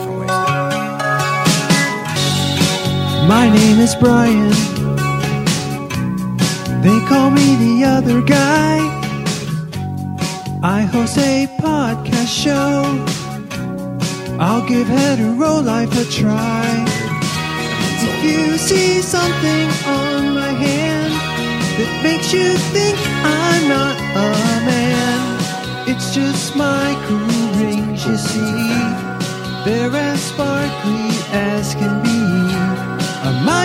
My name is Brian. They call me the other guy. I host a podcast show. I'll give hetero life a try. If you see something on my hand that makes you think I'm not a man, it's just my cool rings, you see. They're as sparkly as can be.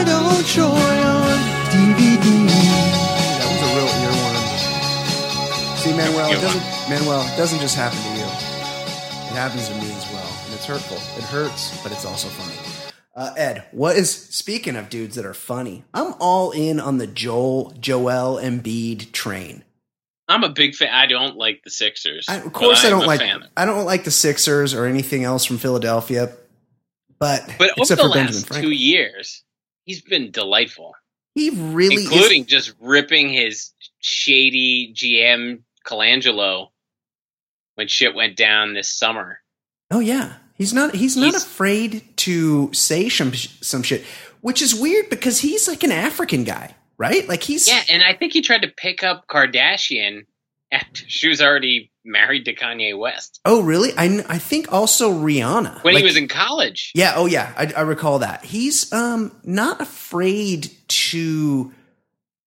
A mind old Troy on DVD. That was a real earworm. See, Manuel, it doesn't, Manuel, it doesn't just happen to you. It happens to me as well. And it's hurtful. It hurts, but it's also funny. Uh, Ed, what is, speaking of dudes that are funny, I'm all in on the Joel, Joel Embiid train. I'm a big fan. I don't like the Sixers. I, of course, I I'm don't like fan of- I don't like the Sixers or anything else from Philadelphia, but, But over except the for Benjamin last two years, he's been delightful, he really is- including just ripping his shady GM Colangelo when shit went down this summer. Oh yeah, he's not. He's not He's- afraid to say some some shit, which is weird because he's like an African guy, right? Like he's Yeah, and I think he tried to pick up Kardashian after she was already married to Kanye West Oh really? I I think also Rihanna when Like, he was in college. Yeah. Oh yeah, I, I recall that. He's um not afraid to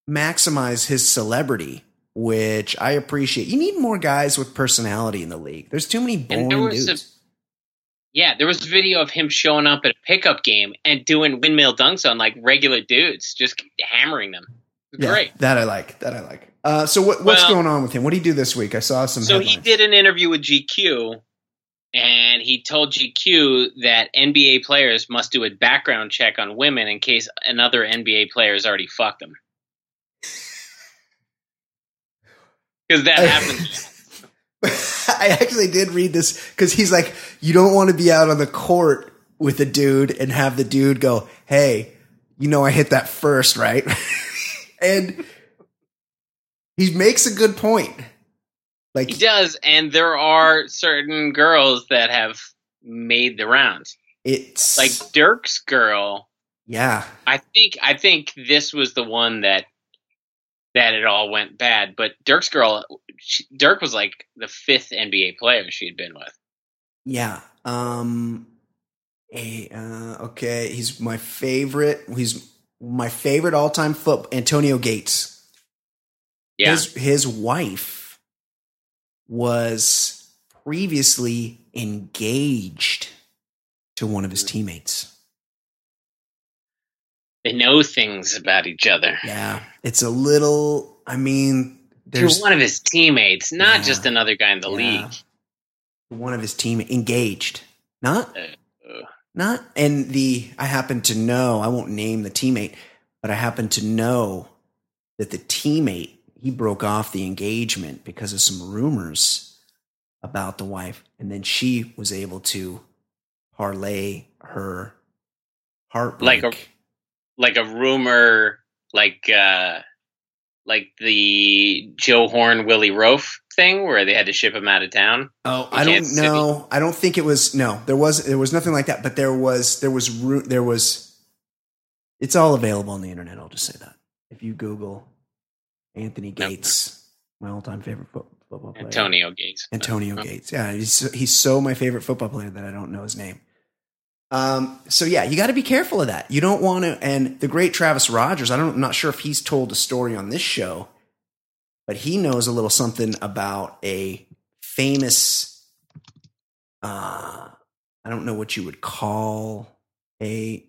maximize his celebrity. Which I appreciate. You need more guys with personality in the league. There's too many And boring was a- dudes. Yeah, there was a video of him showing up at a pickup game and doing windmill dunks on like regular dudes, just hammering them. Yeah, Great. that I like. That I like. Uh, so what, what's Well- going on with him? What did he do this week? I saw some. So headlines. he did an interview with GQ, and he told GQ that NBA players must do a background check on women in case another NBA player has already fucked them. *laughs* Because that happens. *laughs* I actually did read this because he's like, you don't want to be out on the court with a dude and have the dude go, "Hey, you know I hit that first, right?" *laughs* and he makes a good point. Like, He does, and there are certain girls that have made the rounds. it's Like Dirk's girl, yeah, I think I think this was the one that that it all went bad. But Dirk's girl, she, Dirk was like the fifth NBA player she had been with. yeah. Um, a, uh, okay, he's my favorite. He's my favorite all time foot. Antonio Gates. Yeah, his his wife was previously engaged to one of his teammates. they know things about each other. Yeah, it's a little. I mean, there's one of his teammates, not Yeah. just another guy in the Yeah. league. one of his team engaged, not Uh, uh, not. And the I happen to know. I won't name the teammate, but I happen to know that the teammate he broke off the engagement because of some rumors about the wife, and then she was able to parlay her heartbreak. Like a- like a rumor, like uh, like the Joe Horn Willie Roaf thing, where they had to ship him out of town. Oh, I don't City? know. I don't think it was. No, there was there was nothing like that. But there was there was there was. It's all available on the internet. I'll just say that if you Google Anthony Gates, my all-time favorite fo- football player, Antonio Gates. Antonio Oh. Gates. Yeah, he's he's so my favorite football player that I don't know his name. Um, so yeah, you got to be careful of that. You don't want to. And the great Travis Rogers, I don't, I'm not sure if he's told a story on this show, but he knows a little something about a famous. Uh, I don't know what you would call a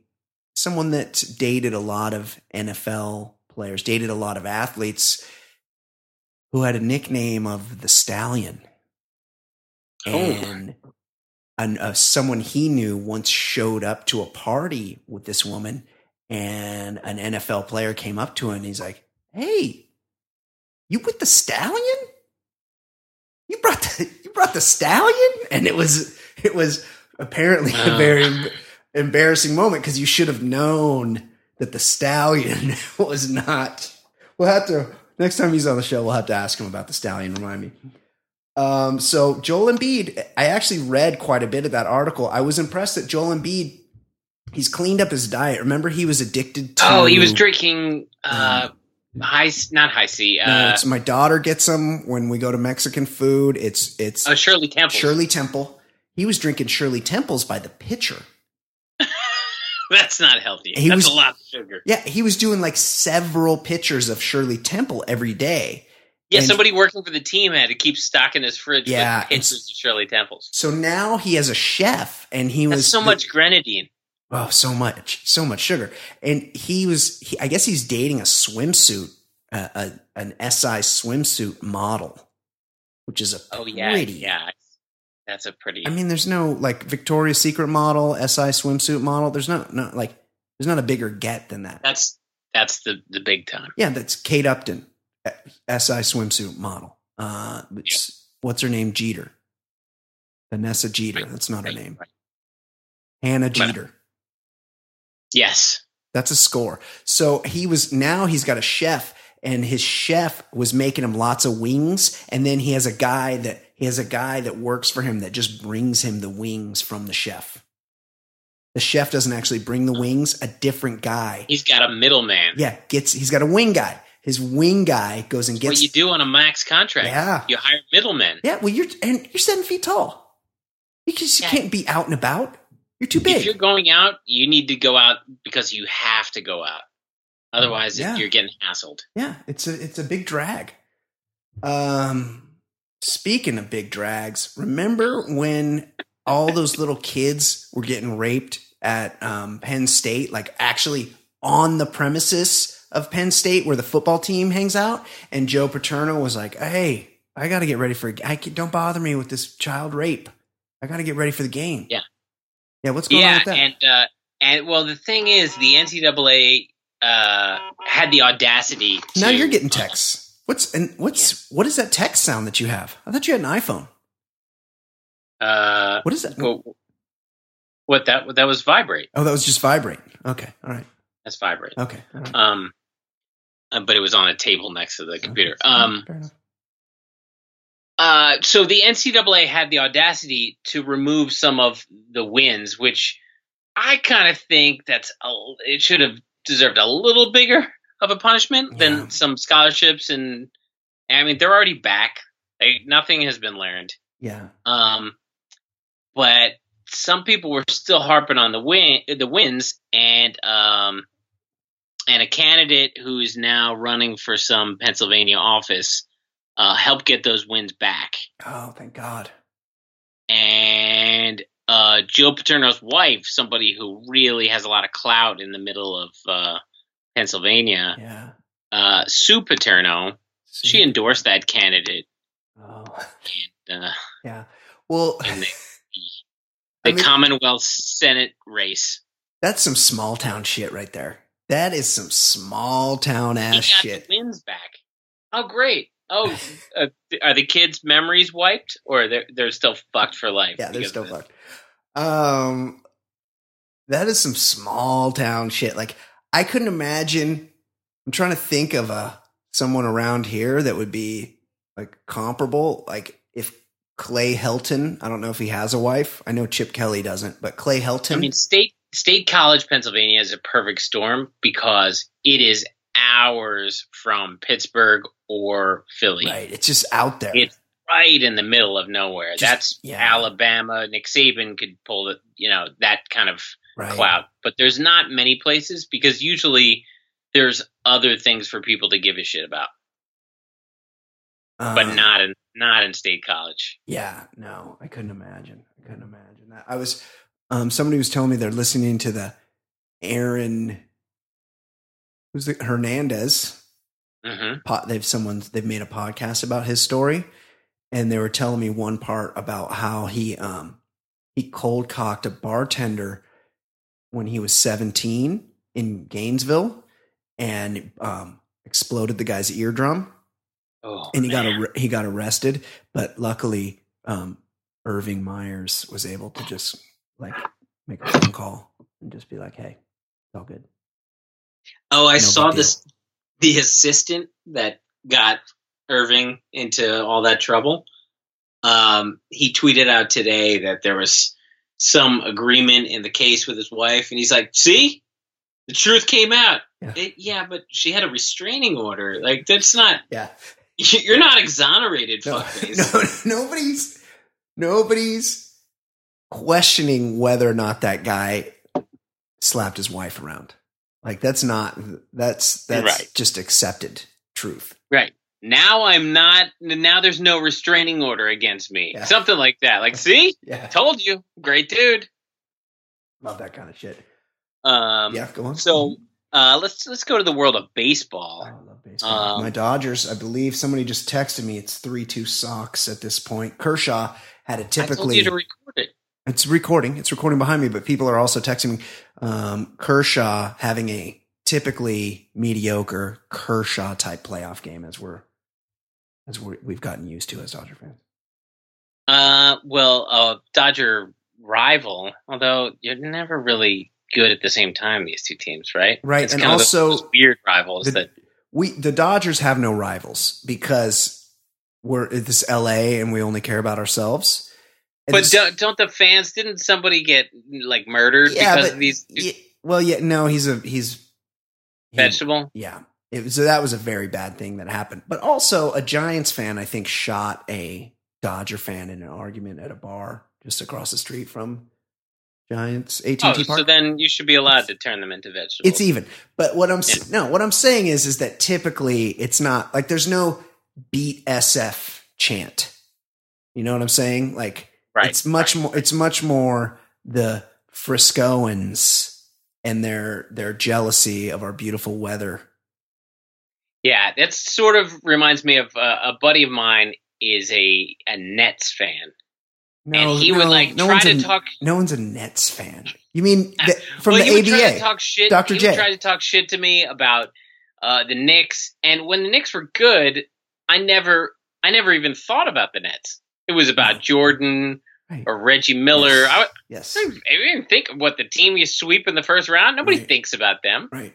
someone that dated a lot of NFL players, dated a lot of athletes, who had a nickname of the Stallion. Oh. And an, uh, someone he knew once showed up to a party with this woman, and an NFL player came up to him and he's like, "Hey, you with the Stallion? You brought the *laughs* you brought the Stallion?" And it was it was apparently a Oh. very embarrassing moment because you should have known that the Stallion *laughs* was not. We'll have to next time he's on the show. We'll have to ask him about the Stallion. Remind me. Um, so Joel Embiid, I actually read quite a bit of that article. I was impressed that Joel Embiid, he's cleaned up his diet. Remember, he was addicted to. Oh, he was drinking uh, high, not high C. No, Uh, it's my daughter gets them when we go to Mexican food. It's it's oh, Shirley Temple. Shirley Temple. He was drinking Shirley Temples by the pitcher. That's not healthy. He That's was- a lot of sugar. Yeah, he was doing like several pitchers of Shirley Temple every day. Yeah, And- somebody working for the team had to keep stocking his fridge Yeah, with pictures of Shirley Temples. So now he has a chef, and he That's was so much grenadine. Oh, so much, so much sugar. And he was, he, I guess he's dating a swimsuit, uh, a, an SI swimsuit model, which is a Oh yeah, pretty. yeah. That's a pretty. I mean, there's no like Victoria's Secret model, SI swimsuit model. There's no, no like, there's not a bigger get than that. that's that's the the big time. Yeah, that's Kate Upton, uh, SI swimsuit model. Uh, it's, what's her name? Jeter. Vanessa Jeter. That's not her name. right. Hannah Right. Jeter. Yes. That's a score. So he was now he's got a chef, and his chef was making him lots of wings, and then he has a guy that he has a guy that works for him that just brings him the wings from the chef. The chef doesn't actually bring the wings; a different guy. He's got a middleman. Yeah, gets he's got a wing guy. His wing guy goes and gets what you do on a max contract. Yeah. You hire middlemen. Yeah, well, you're and you're seven feet tall. You just you Yeah. can't be out and about. You're too big. If you're going out, you need to go out because you have to go out. Otherwise, Yeah. you're getting hassled. Yeah, it's a it's a big drag. Um speaking of big drags, remember when all those little kids were getting raped at um, Penn State, like actually on the premises of Penn State where the football team hangs out, and Joe Paterno was like, "Hey, I got to get ready for I can, don't bother me with this child rape. I got to get ready for the game." Yeah. Yeah, what's going on with that? and uh, and well, the thing is, the NCAA uh, had the audacity. now to- you're getting texts. What's and what's what is that text sound that you have? I thought you had an iPhone. Uh, What is that? well, what that that was vibrate. Oh, that was just vibrate. Okay. All right. That's vibrate. Okay. Right. Um, uh, but it was on a table next to the computer. Um, Fair enough. Uh, so the NCAA had the audacity to remove some of the wins, which I kind of think that's a, it should have deserved a little bigger of a punishment Yeah. than some scholarships and I mean they're already back. They, nothing has been learned. Yeah. Um, but some people were still harping on the win, the wins, and um, and a candidate who is now running for some Pennsylvania office uh, helped get those wins back. Oh, thank God. And uh, Joe Paterno's wife, somebody who really has a lot of clout in the middle of uh, Pennsylvania, Yeah. uh, Sue Paterno, she endorsed that candidate. Oh. And, uh, Yeah. Well, in *laughs* the, I mean- Commonwealth Senate race. that's some small town shit right there. That is some small town ass shit. the wins back. Oh, great! Oh, *laughs* uh, are the kids' memories wiped, or they're they're still fucked for life? Yeah, they're still fucked. Um, that is some small town shit. Like, I couldn't imagine. I'm trying to think of a someone around here that would be like comparable. Like if Clay Helton, I don't know if he has a wife. I know Chip Kelly doesn't, but Clay Helton. I mean, state State College, Pennsylvania is a perfect storm because it is hours from Pittsburgh or Philly. right. It's just out there. It's right in the middle of nowhere. Just- That's yeah. Alabama. Nick Saban could pull the, you know, that kind of right. clout. But there's not many places because usually there's other things for people to give a shit about, but Uh, not in not in State College. Yeah, no, I couldn't imagine. I couldn't imagine that. I was um somebody was telling me they're listening to the Aaron who's the Hernandez hmm pot they've someone's they've made a podcast about his story and they were telling me one part about how he um he cold cocked a bartender when he was 17 in Gainesville and um exploded the guy's eardrum Oh, and he got man. ar- he got arrested, but luckily, um, Urban Meyers was able to just like make a phone call and just be like, "Hey, it's all good." Oh, I No saw this. The assistant that got Urban into all that trouble. Um, he tweeted out today that there was some agreement in the case with his wife, and he's like, "See, the truth came out." Yeah. It- yeah, but she had a restraining order. Like that's not. Yeah, *laughs* You're not exonerated, no, *laughs* no, nobody's nobody's questioning whether or not that guy slapped his wife around. Like that's not that's that's Right. just accepted truth. Right. Now I'm not. Now there's no restraining order against me. Yeah. Something like that. Like, *laughs* see, Yeah, told you, great dude. love that kind of shit. Um, yeah, go on. So uh, let's let's go to the world of baseball. Oh, I love baseball. Um, My Dodgers, I believe somebody just texted me. It's three two Sox at this point. Kershaw had a I told typically. you to record it. it's recording. It's recording behind me, but people are also texting me. Um, Kershaw having a typically mediocre Kershaw type playoff game, as we're as we're, we've gotten used to as Dodger fans. Uh, well, uh, Dodger rival, although you're never really good at the same time. These two teams, right? Right, It's and kind also weird rivals the- that. We the Dodgers have no rivals because we're this LA and we only care about ourselves. And But don't, don't the fans? Didn't somebody get like murdered yeah, because but of these two yeah, well, yeah, no, he's a he's he- vegetable? Yeah. It was, so that was a very bad thing that happened. But also, a Giants fan, I think, shot a Dodger fan in an argument at a bar just across the street from Giants AT&T Oh, Park. so then you should be allowed to turn them into vegetables. it's even. But what I'm s no, what I'm saying is, is that typically it's not like there's no beat SF chant. You know what I'm saying? Like right. it's much more. It's much more the Friscoans and their their jealousy of our beautiful weather. Yeah, that sort of reminds me of uh, a buddy of mine is a a Nets fan, and he would like try to a, talk. No one's a Nets fan. You mean the, from well, the he would try to ABA? talk shit. Dr. He J. would try to talk shit to me about uh, the Knicks, and when the Knicks were good, I never, I never even thought about the Nets. It was about No. Jordan Right. or Reggie Miller. I, Yes. I didn't think what the team you sweep in the first round. Nobody Right. thinks about them. Right.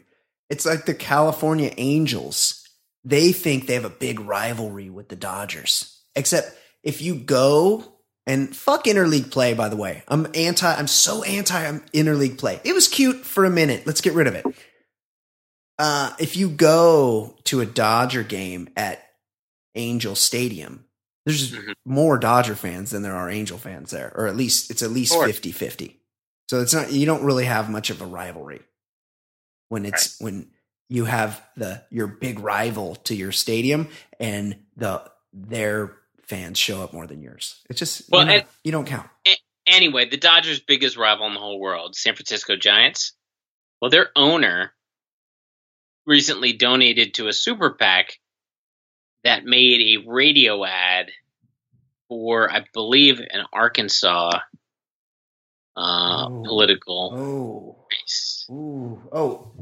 It's like the California Angels. They think they have a big rivalry with the Dodgers. Except if you go and fuck interleague play, by the way. I'm anti, I'm so anti interleague play. It was cute for a minute. Let's get rid of it. Uh, if you go to a Dodger game at Angel Stadium, there's Mhm. more Dodger fans than there are Angel fans there, or at least it's at least Sure. 50 50. So it's not, you don't really have much of a rivalry when it's when you have the your big rival to your stadium and the their fans show up more than yours. It's just Well, you, know, and- you don't count. Anyway, the Dodgers' biggest rival in the whole world, San Francisco Giants. Well, their owner recently donated to a super PAC that made a radio ad for, I believe, an Arkansas uh, Oh. political Oh, race. ooh, oh,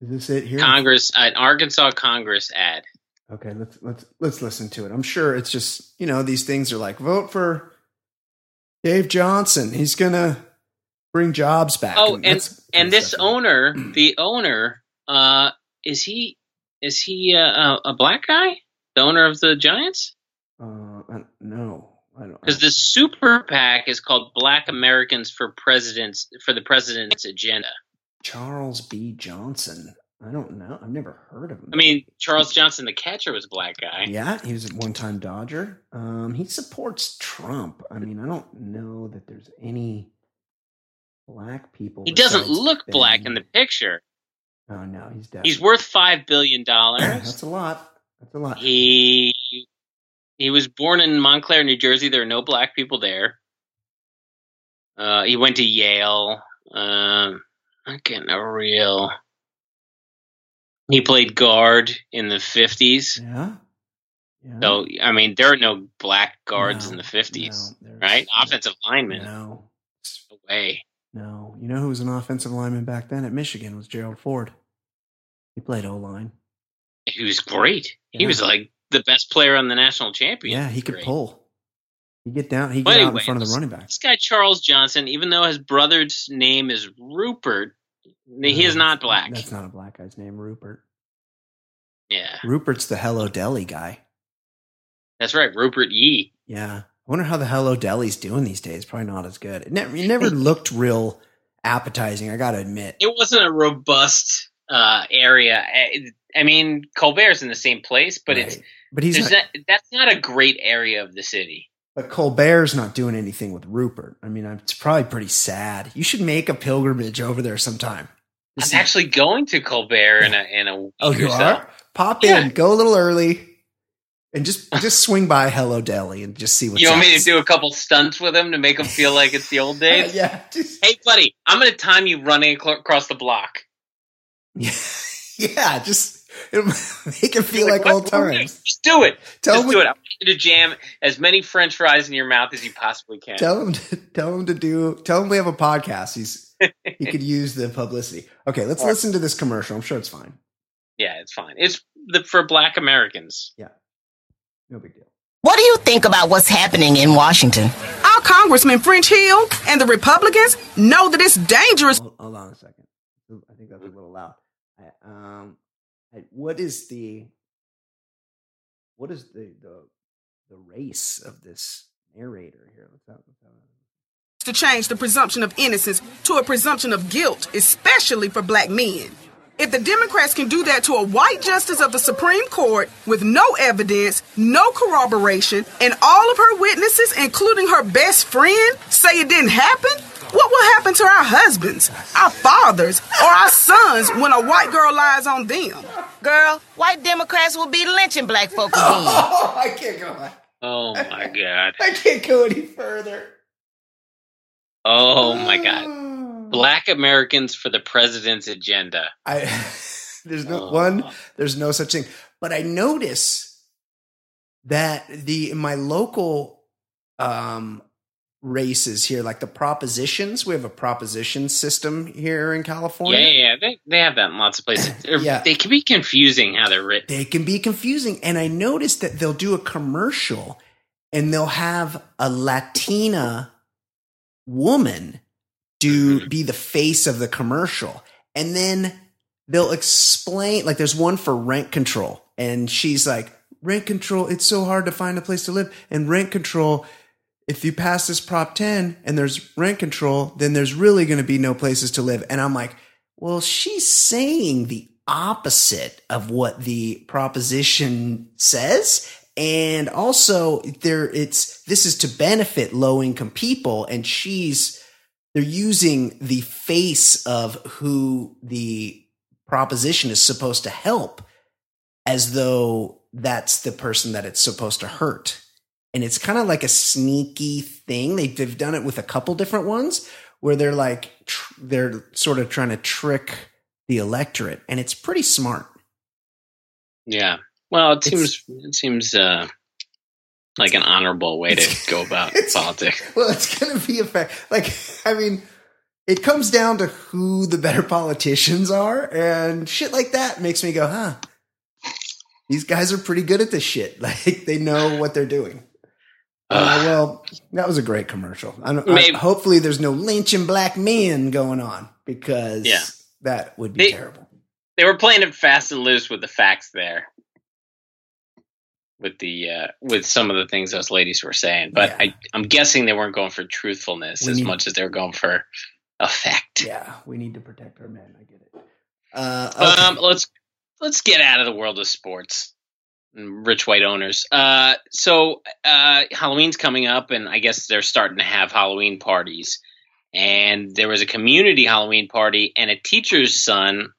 is this it here? Congress, an Arkansas Congress ad. Okay, let's let's let's listen to it. I'm sure it's just you know these things are like vote for Dave Johnson. He's gonna bring jobs back. Oh, and kind and this owner, the owner, uh, is he is he uh, a, black guy? The owner of the Giants? Uh, no. Because the super PAC is called Black Americans for Presidents for the President's Agenda. Charles B. Johnson. I don't know. I've never heard of him. I mean, Charles Johnson, the catcher, was a black guy. yeah, he was a one-time Dodger. Um, he supports Trump. I mean, I don't know that there's any black people. He doesn't look black in the picture. Oh no, he's definitely. He's worth five billion dollars. *laughs* That's a lot. That's a lot. He he was born in Montclair, New Jersey. There are no black people there. Uh, he went to Yale. Um, not getting a real. He played guard in the fifties. Yeah. Yeah. So I mean, there are no black guards No, in the fifties, no, there's- right? Offensive lineman. No, No way. no. You know who was an offensive lineman back then at Michigan was Gerald Ford. He played O line. He was great. He was like the best player on the national champion. Yeah, he could Great. pull. He get down. He get out in front of the running back. This guy Charles Johnson, even though his brother's name is Rupert, he is not black. That's not a black guy's name, Rupert. Yeah, Rupert's the Hello Deli guy. that's right, Rupert Jee. Yeah. I wonder how the Hello Deli's doing these days. Probably not as good. It never, it never *laughs* looked real appetizing. I got to admit. It wasn't a robust uh, area. I, I mean, Colbert's in the same place, but it's Right. But he's not, not, that's not a great area of the city. but Colbert's not doing anything with Rupert. I mean, it's probably pretty sad. You should make a pilgrimage over there sometime. I'm actually going to Colbert in a in a oh, week Oh, you so. are? Pop Yeah. in, go a little early, and just *laughs* just swing by Hello Deli and just see what You want me to do a couple stunts with him to make him feel like it's the old *laughs* days? yeah, just, Hey, buddy, I'm going to time you running across the block. yeah, *laughs* yeah, just *laughs* it'll make it feel like what- old what are we doing? times. Just do it. Tell Just him, do it. I want you to jam as many French fries in your mouth as you possibly can. tell him, to, *laughs* tell him to do. Tell him we have a podcast. He's he could *laughs* use the publicity. Okay, let's All right. listen to this commercial. I'm sure it's fine. yeah, it's fine. It's the, for Black Americans. Yeah, no big deal. What do you think about what's happening in Washington? Our Congressman French Hill and the Republicans know that it's dangerous. Hold, hold on a second. I think that's a little loud. Um, I, what is the what is the the the race of this narrator here? Let's have, let's have to change the presumption of innocence to a presumption of guilt, especially for black men. If the Democrats can do that to a white justice of the Supreme Court with no evidence, no corroboration, and all of her witnesses, including her best friend, say it didn't happen, what will happen to our husbands, our fathers, or our sons when a white girl lies on them? Girl, white Democrats will be lynching black folk again. *laughs* Oh, I can't go. on. Oh my god. I can't go any further. Oh my god. *sighs* Black Americans for the president's agenda. I *laughs* there's no Oh. one. There's no such thing. But I notice that the in my local um races here, like the propositions, we have a proposition system here in California. yeah, yeah. They, they have that in lots of places. *laughs* Yeah. They can be confusing how they're written. They can be confusing. And I noticed that they'll do a commercial and they'll have a Latina woman do Mhm. be the face of the commercial. And then they'll explain like there's one for rent control and she's like rent control it's so hard to find a place to live and rent control if you pass this prop 10 and there's rent control then there's really going to be no places to live and i'm like well she's saying the opposite of what the proposition says and also there it's this is to benefit low income people and she's they're using the face of who the proposition is supposed to help as though that's the person that it's supposed to hurt. And it's kind of like a sneaky thing. They, they've done it with a couple different ones where they're like, tr- they're sort of trying to trick the electorate. And it's pretty smart. Yeah. Well, it It's- seems it seems uh, like an honorable way to go about *laughs* It's- politics. *laughs* Well, it's going to be a fact. Like, I mean, it comes down to who the better politicians are, and shit like that makes me go, huh? These guys are pretty good at this shit. *laughs* Like, they know what they're doing. Uh, well, that was a great commercial. I don't, Maybe- I, hopefully, there's no lynching black men going on because Yeah. that would be They- terrible. They were playing it fast and loose with the facts there. With the uh, with some of the things those ladies were saying, but Yeah. I, I'm guessing they weren't going for truthfulness We as need- much as they were going for effect. Yeah, we need to protect our men. I get it. Uh, okay. Um, let's let's get out of the world of sports rich white owners. Uh, so uh, Halloween's coming up, and I guess they're starting to have Halloween parties. And there was a community Halloween party, and a teacher's son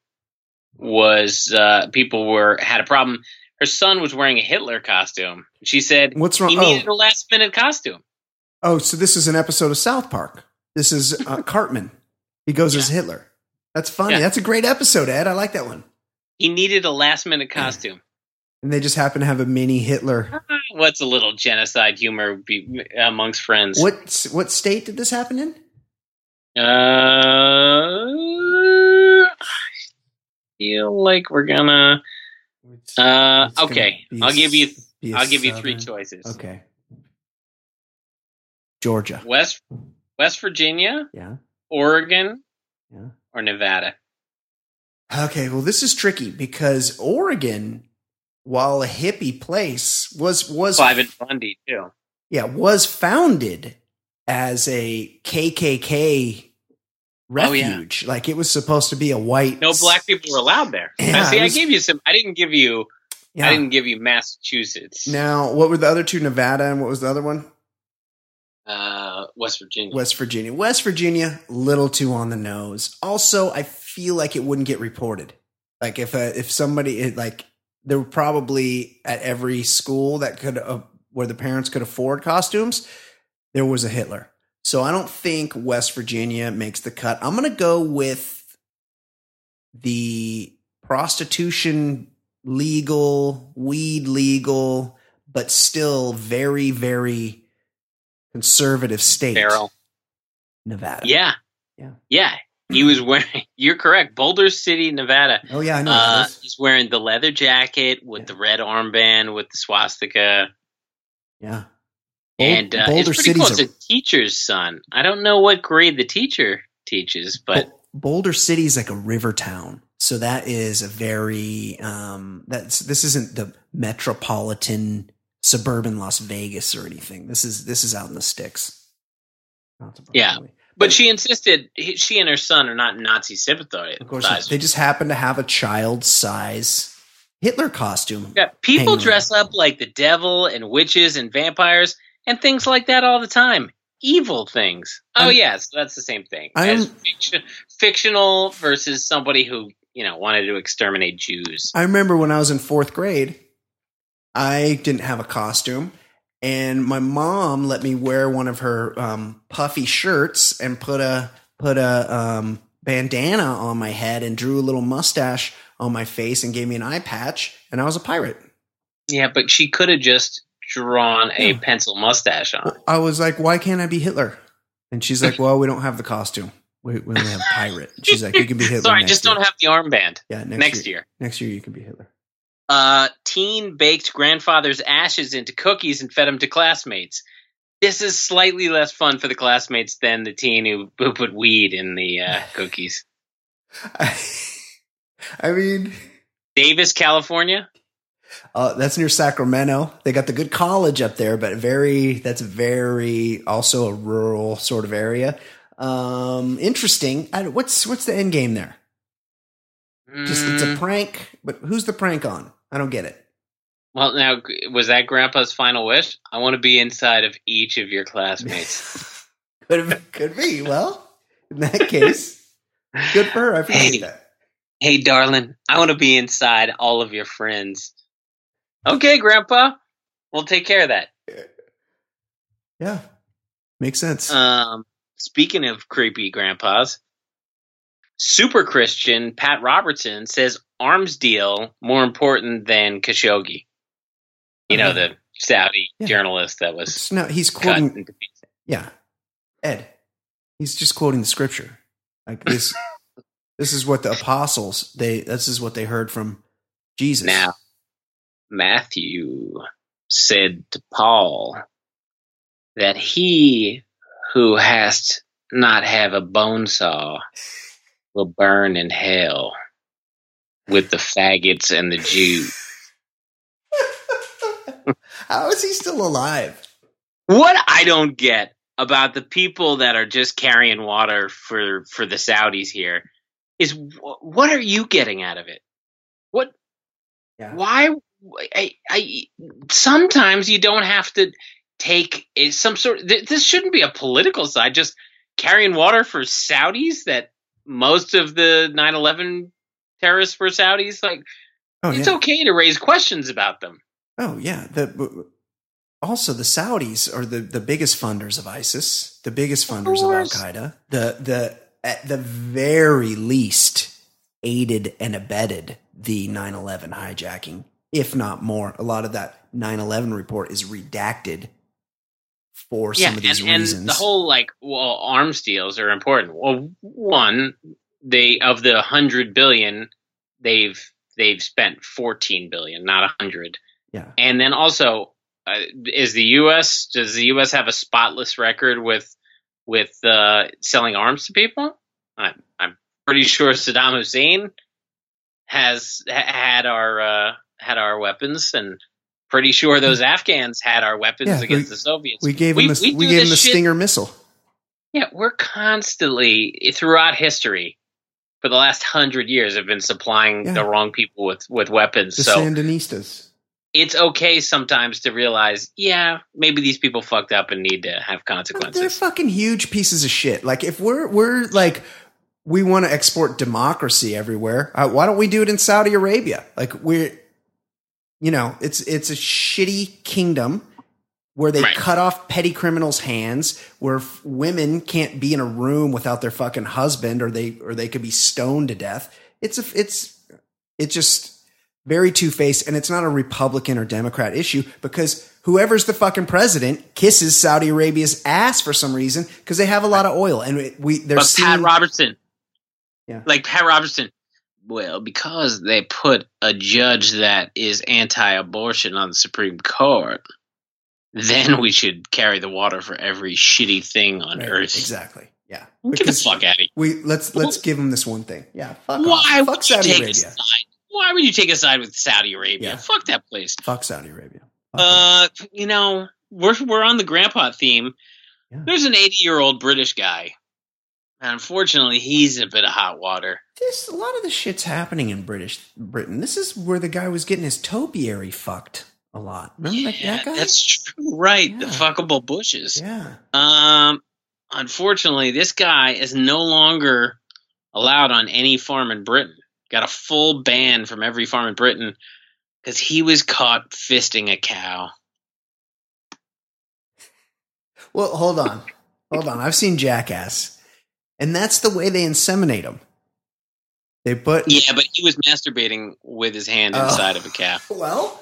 was uh, people were had a problem. Her son was wearing a Hitler costume. She said What's wrong? he Oh. needed a last minute costume. oh, so this is an episode of South Park. This is uh, *laughs* Cartman. He goes as Hitler. That's funny. Yeah. That's a great episode, Ed. I like that one. He needed a last minute costume. And they just happen to have a mini Hitler. *laughs* What's a little genocide humor be, amongst friends? What what state did this happen in? Uh, I feel like we're gonna. Uh, It's gonna okay, I'll give you. I'll give you three choices. Okay. Georgia. West West Virginia, Yeah. Oregon, Yeah. or Nevada. Okay, well, this is tricky because Oregon, while a hippie place, was was Cliven Bundy too. yeah was founded as a KKK Oh, yeah. refuge. Like it was supposed to be a white. No black people were allowed there. Yeah, Uh, see, was- I gave you some. I didn't give you. Yeah. I didn't give you Massachusetts. Now, what were the other two? Nevada and what was the other one? Uh, West Virginia. West Virginia. West Virginia, little too on the nose. Also, I feel like it wouldn't get reported. Like if a, if somebody like there were probably at every school that could uh, where the parents could afford costumes, there was a Hitler. So I don't think West Virginia makes the cut. I'm going to go with the prostitution legal, weed legal, but still very very conservative state. Farrell. Nevada. Yeah. Yeah. Yeah. He was wearing. *laughs* You're correct. Boulder City, Nevada. Oh yeah, I know. Uh, he's wearing the leather jacket with Yeah. the red armband with the swastika, yeah. And uh, Boulder it's pretty City's cool. It's a teacher's son. I don't know what grade the teacher teaches, but Boulder City is like a river town. So that is a very um that's this isn't the metropolitan suburban Las Vegas or anything. This is this is out in the sticks. Not Yeah. But she insisted he, she and her son are not Nazi sympathizers. Of course not. They just happen to have a child size Hitler costume. Yeah, people dress up like the devil and witches and vampires and things like that all the time. Evil things. Oh I'm- yes, that's the same thing. I'm- As fiction, fictional versus somebody who you know wanted to exterminate Jews. I remember when I was in fourth grade, I didn't have a costume, and my mom let me wear one of her um, puffy shirts and put a put a um, bandana on my head and drew a little mustache on my face and gave me an eye patch, and I was a pirate. Yeah, but she could have just drawn a Yeah. pencil mustache on. I was like, "Why can't I be Hitler?" And she's like, *laughs* "Well, we don't have the costume. We, we only have pirate." She's like, "You can be *laughs* Hitler." Sorry, just year. don't have the armband. Yeah, next, Next year. year. Next year, you can be Hitler. Uh, teen baked grandfather's ashes into cookies and fed them to classmates. This is slightly less fun for the classmates than the teen who, who put weed in the uh, *laughs* cookies. I, I mean. Davis, California. Uh, that's near Sacramento. They got the good college up there, but very that's very also a rural sort of area. Um, interesting. I, what's what's the end game there? Just it's a Mm, prank, but who's the prank on? I don't get it. well, now was that Grandpa's final wish? I want to be inside of each of your classmates. *laughs* could have, could be. Well, in that case, good for her. I appreciate Hey. that. hey, darling, I want to be inside all of your friends. Okay, Grandpa, we'll take care of that. Yeah, makes sense. Um, speaking of creepy grandpas, super Christian Pat Robertson says arms deal more important than Khashoggi. You know, the Saudi Yeah. journalist that was It's no, he's quoting. Yeah, Ed. He's just quoting the scripture. Like this. *laughs* this is what the apostles they. This is what they heard from Jesus. Now, Matthew said to Paul, that he who hast not have a bone saw will burn in hell with the faggots and the Jews. *laughs* How is he still alive? What I don't get about the people that are just carrying water for for the Saudis here is wh- what are you getting out of it? What? Yeah. Why? I, I sometimes you don't have to take some sort. Th- this shouldn't be a political side. Just carrying water for Saudis that most of the 9/11 terrorists were Saudis. Like Oh it's yeah. okay to raise questions about them. Oh yeah. The also the Saudis are the, the biggest funders of ISIS, the biggest funders of, Al Qaeda. The the at the very least aided and abetted the 9/11 hijacking, if not more. A lot of that 9/11 report is redacted for some of these and, reasons. and the whole like well arms deals are important. Well, one they of the hundred billion they've they've spent fourteen billion, not a hundred. yeah. And then also, uh, is the U.S. does the U.S. have a spotless record with with uh, selling arms to people? I'm I'm pretty sure Saddam Hussein has had our uh, had our weapons, and pretty sure those Afghans had our weapons Yeah, against we- the Soviets. We gave them the, we, do gave this the shit- Stinger missile. Yeah, we're constantly throughout history for the last hundred years have been supplying Yeah. the wrong people with with weapons. The so Sandinistas. it's okay sometimes to realize, yeah, maybe these people fucked up and need to have consequences. They're fucking huge pieces of shit. Like if we're we're like we want to export democracy everywhere, uh, why don't we do it in Saudi Arabia? Like we're, you know, it's it's a shitty kingdom where they Right. cut off petty criminals' hands, where f- women can't be in a room without their fucking husband, or they or they could be stoned to death. It's a it's it's just very two faced, and it's not a Republican or Democrat issue because whoever's the fucking president kisses Saudi Arabia's ass for some reason because they have a lot of oil, and we they're but seeing Pat Robertson, Yeah. like Pat Robertson, well, because they put a judge that is anti-abortion on the Supreme Court, then we should carry the water for every shitty thing on Right, earth. exactly, yeah. Get the fuck out of here. we let's let's give them this one thing, yeah. Fuck Why off. would fuck you Saudi take a Arabia, side? Why would you take a side with Saudi Arabia? Yeah. Fuck that place. fuck Saudi Arabia. Fuck them. Uh, you know, we're we're on the grandpa theme. Yeah. There's an 80 year old British guy. Unfortunately, he's a bit of hot water. this a lot of the shit's happening in British Britain. This is where the guy was getting his topiary fucked a lot. Remember Yeah, that guy? that's true. Right, the fuckable bushes. yeah. Um, unfortunately, this guy is no longer allowed on any farm in Britain. Got a full ban from every farm in Britain because he was caught fisting a cow. Well, hold on. Hold on. I've seen Jackass. And that's the way they inseminate them. They put Yeah, but he was masturbating with his hand Oh. inside of a calf. *laughs* Well,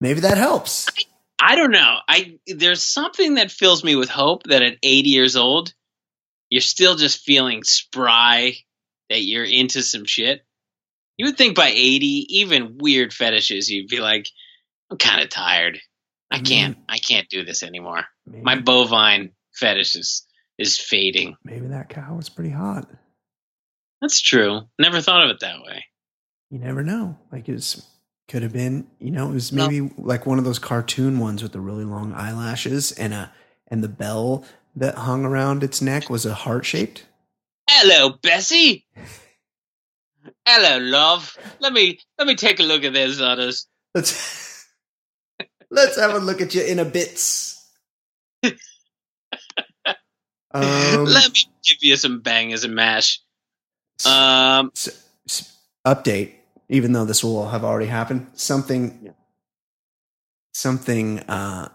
maybe that helps. I don't know. I there's something that fills me with hope that at 80 years old, you're still just feeling spry, that you're into some shit. You would think by 80, even weird fetishes, you'd be like, I'm kind of tired. I mm-hmm. can't. I can't do this anymore. My bovine fetish is is fading. maybe that cow was pretty hot. That's true. Never thought of it that way. You never know. Like it's could have been, you know, it was No. maybe like one of those cartoon ones with the really long eyelashes and a and the bell that hung around its neck was a heart shaped. Hello, Bessie. Hello, love. Let me let me take a look at those others. Let's *laughs* let's have a look at you in a bits. *laughs* Um, Let me give you some bangers and mash. Um, update. Even though this will have already happened, something something uh,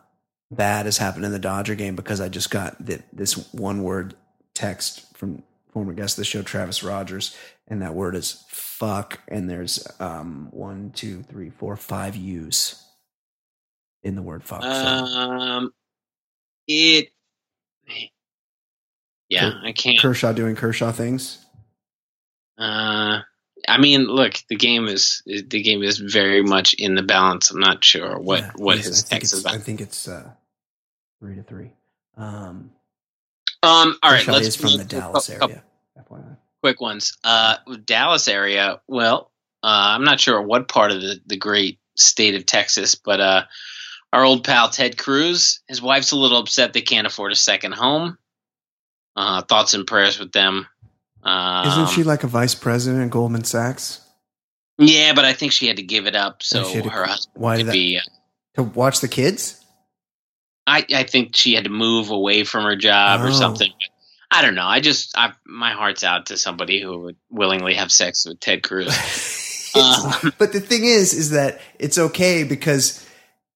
bad has happened in the Dodger game because I just got th- this one word text from former guest of the show, Travis Rogers, and that word is fuck. And there's um, one, two, three, four, five U's in the word fuck. so. um, it. Yeah, I can't. Kershaw doing Kershaw things. Uh, I mean, look, the game is the game is very much in the balance. I'm not sure what Yeah, what his text is it's- I think it's uh, three to three. Um, Um, all right, let's is from the Dallas area. Quick ones. Uh, Dallas area. Well, uh, I'm not sure what part of the, the great state of Texas, but uh, our old pal Ted Cruz, his wife's a little upset they can't afford a second home. Uh, thoughts and prayers with them. Um, Isn't she like a vice president at Goldman Sachs? Yeah, but I think she had to give it up so had to- her husband why could that- be. Uh, To watch the kids? I I think she had to move away from her job or Oh. something. I don't know. I just I my heart's out to somebody who would willingly have sex with Ted Cruz. Uh, *laughs* *laughs* but the thing is, is that it's okay because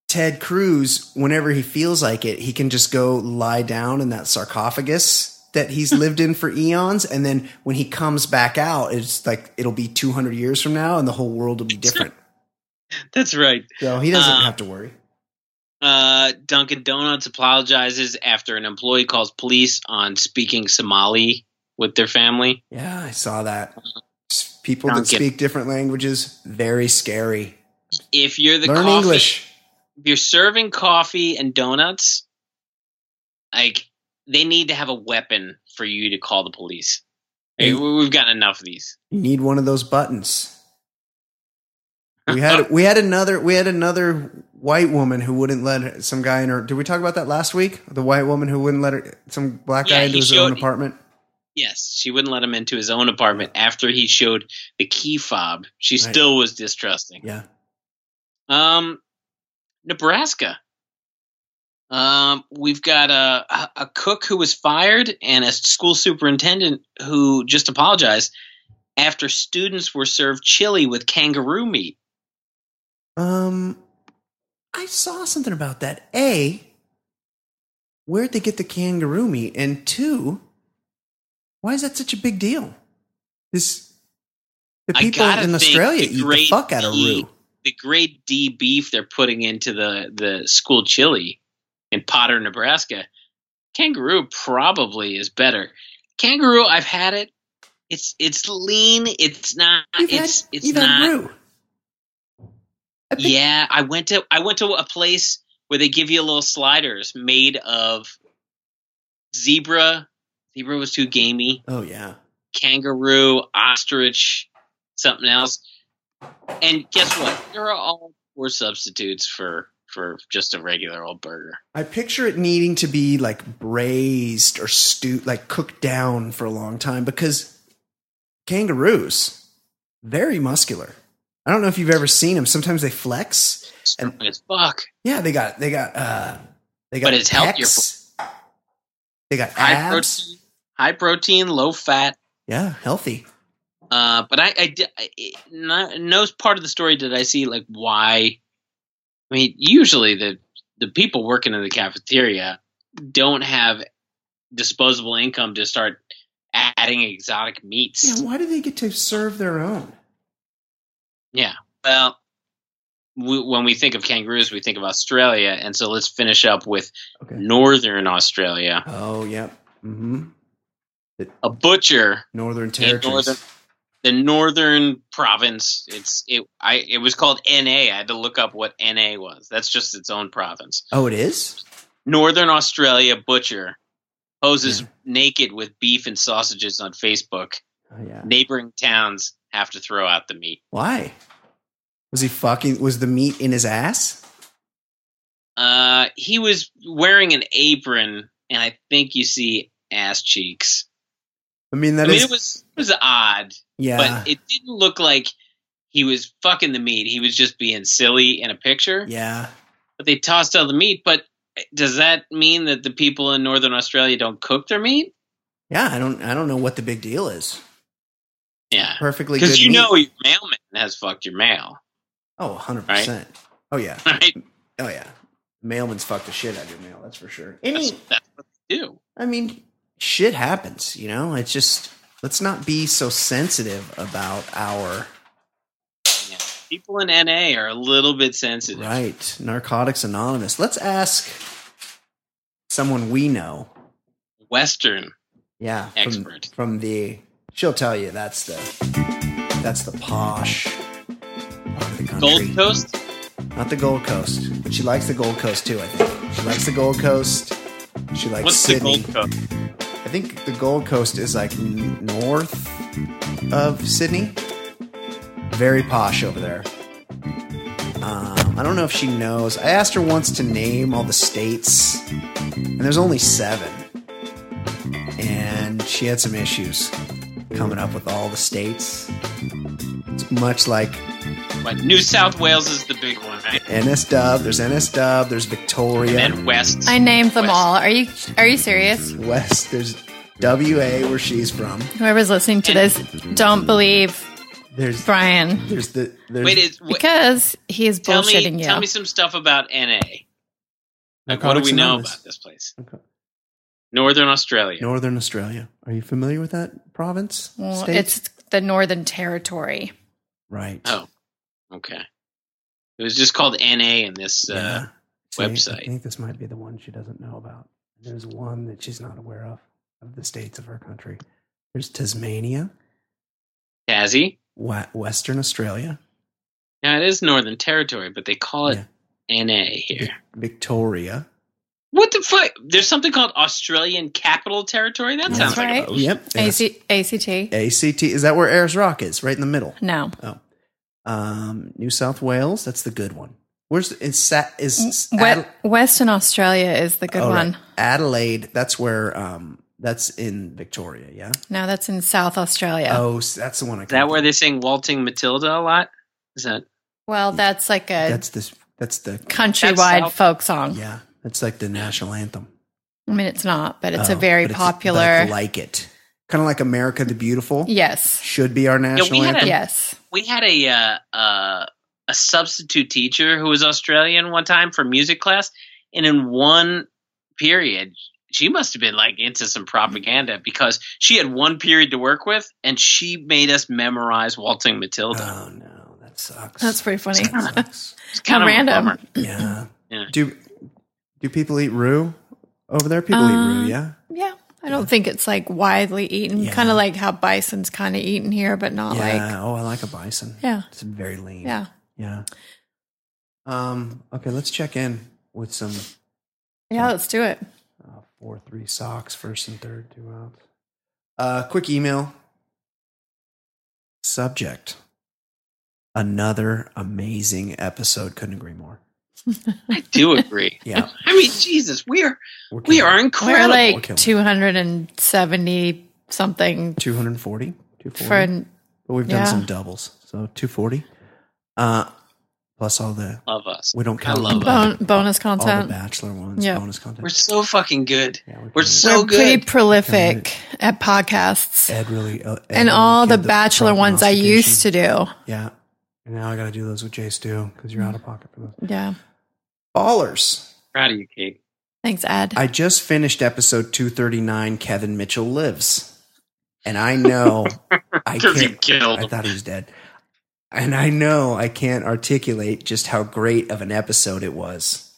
Ted Cruz, whenever he feels like it, he can just go lie down in that sarcophagus that he's lived in for eons. And then when he comes back out, it's like it'll be 200 years from now and the whole world will be different. *laughs* That's right. So he doesn't Uh, have to worry. Uh, Dunkin' Donuts apologizes after an employee calls police on speaking Somali with their family. Yeah, I saw that. People Don't that speak different languages, very scary. If you're the Learn coffee, English. if you're serving coffee and donuts, like they need to have a weapon for you to call the police. Hey, Hey. we- we've got enough of these. You need one of those buttons. We had *laughs* we had another we had another white woman who wouldn't let some guy in her. Did we talk about that last week? The white woman who wouldn't let her, some black guy into his showed- own apartment. Yes, she wouldn't let him into his own apartment after he showed the key fob. She Right. still was distrusting. Yeah, Um, Nebraska. Um, we've got a, a cook who was fired and a school superintendent who just apologized after students were served chili with kangaroo meat. Um, I saw something about that. A, where'd they get the kangaroo meat? And two, why is that such a big deal? This the people in Australia eat the great fuck out of roo. The grade D beef they're putting into the the school chili in Potter, Nebraska. Kangaroo probably is better. Kangaroo, I've had it. It's it's lean. It's not. You've it's had, it's not. I Yeah, I went to I went to a place where they give you little sliders made of zebra. Zebra was too gamey. Oh yeah. Kangaroo, ostrich, something else. And guess what? There are all poor substitutes for for just a regular old burger. I picture it needing to be like braised or stewed, like cooked down for a long time because kangaroos, very muscular. I don't know if you've ever seen them. Sometimes they flex. Strong as fuck. Yeah, they got they got uh they got But it's healthier. They got High abs. protein, high protein, low fat. Yeah, healthy. Uh, but I, I, I not, no part of the story did I see like why. I mean, usually the the people working in the cafeteria don't have disposable income to start adding exotic meats. Yeah, why do they get to serve their own? Yeah. Well, we, when we think of kangaroos, we think of Australia, and so let's finish up with Okay. northern Australia. Oh, yep. Mm-hmm. A butcher Northern in territories. northern the northern province. It's it. I it was called NA. I had to look up what NA was. That's just its own province. Oh, it is. Northern Australia butcher poses Yeah. naked with beef and sausages on Facebook. Oh, yeah. Neighboring towns have to throw out the meat. Why? Was he fucking? Was the meat in his ass? Uh, he was wearing an apron, and I think you see ass cheeks. I mean, that I is. mean, it was it was odd, yeah. but it didn't look like he was fucking the meat. He was just being silly in a picture. yeah. But they tossed out the meat. But does that mean that the people in northern Australia don't cook their meat? Yeah. I don't. I don't know what the big deal is. Yeah, Perfectly good. because you meat. know your mailman has fucked your mail, Oh, 100 percent. Oh yeah. right? Oh yeah. Mailman's fucked the shit out of your mail. That's for sure. That's, Any. that's what they do. I mean, shit happens. You know. It's just let's not be so sensitive about our Yeah. People in NA are a little bit sensitive. right. Narcotics Anonymous. Let's ask someone we know. Western Yeah. From, Expert. from the. She'll tell you that's the. That's the posh. part of the country. Gold Coast. Not the Gold Coast, but she likes the Gold Coast too. I think she likes the Gold Coast. She likes What's Sydney. the Gold Coast? I think the Gold Coast is like north of Sydney. Very posh over there. Um, I don't know if she knows. I asked her once to name all the states, and there's only seven. And she had some issues coming up with all the states. It's much like But New South Wales is the big one, right? NS Dub. There's NS Dub. There's Victoria. And then West. I named them West. all. Are you are you serious? West. There's WA where she's from. Whoever's listening to this, don't believe There's Brian there's the there's Wait, is, wait, because he is tell bullshitting me, you. tell me some stuff about NA. Like, what do we know about this place? Okay. Northern Australia. Northern Australia. Are you familiar with that province? Well, State? it's the Northern Territory. right. Oh, okay. It was just called NA in this. Uh, Yeah. See, I think this might be the one she doesn't know about. There's one that she's not aware of of the states of her country. There's Tasmania, Tassie. Wa- Western Australia, Yeah, it is Northern Territory, but they call it NA here. Vic- Victoria. What the fuck? There's something called Australian Capital Territory. That That's sounds like right. a Oh, yep. yes. AC, ACT. ACT. Is that where Ayers Rock is? Right in the middle. No. Oh. Um, New South Wales. That's the good one. Where's is Sa- is We- Adel- Western Australia is the good oh, right. one. Adelaide. That's where um that's in Victoria. Yeah. No, that's in South Australia. Oh, s- that's the one. I Is that where they sing Waltzing Matilda a lot? Is that Well, that's like a That's this. That's the countrywide That's South- folk song. yeah. That's like the national anthem. I mean, it's not, but it's a Oh, very but it's- but popular. I like it. Kind of like America the Beautiful. yes. Should be our national had a- anthem. Yes. we had a uh, uh, a substitute teacher who was Australian one time for music class, and in one period, she must have been like into some propaganda because she had one period to work with, and she made us memorize Waltzing Matilda. Oh no, that sucks. That's pretty funny. That it's kind how of random. yeah. Yeah. Do do people eat roo over there? People eat Uh, roo. Yeah. Yeah. I don't think it's like widely eaten, Yeah. kind of like how bison's kind of eaten here, but not Yeah. like, oh, I like a bison. yeah. It's very lean. Yeah. Yeah. Um. Okay. Let's check in with some Yeah. Let's do it. uh, four three Sox first and third two outs. Uh, quick email. Subject. Another amazing episode. Couldn't agree more. I do agree. *laughs* Yeah. I mean, Jesus, we are We're we are We're like killing 270 something 240. 240. for, But we've done Yeah. some doubles, so two forty. Uh, plus all the Love us. we don't I count love the, bon- bonus all the content. bachelor ones, Yeah. bonus content. We're so fucking good. Yeah, we're We're so We're pretty good. prolific at podcasts. Ed really uh, Ed and really all the did bachelor ones I used to do. Yeah, and now I got to do those with Jay Stu because you're out of pocket for those. Yeah. Ballers. Proud of you, Kate. Thanks, Ed. I just finished episode two thirty nine. Kevin Mitchell lives, and I know *laughs* I can't. killed I thought he was dead. And I know I can't articulate just how great of an episode it was.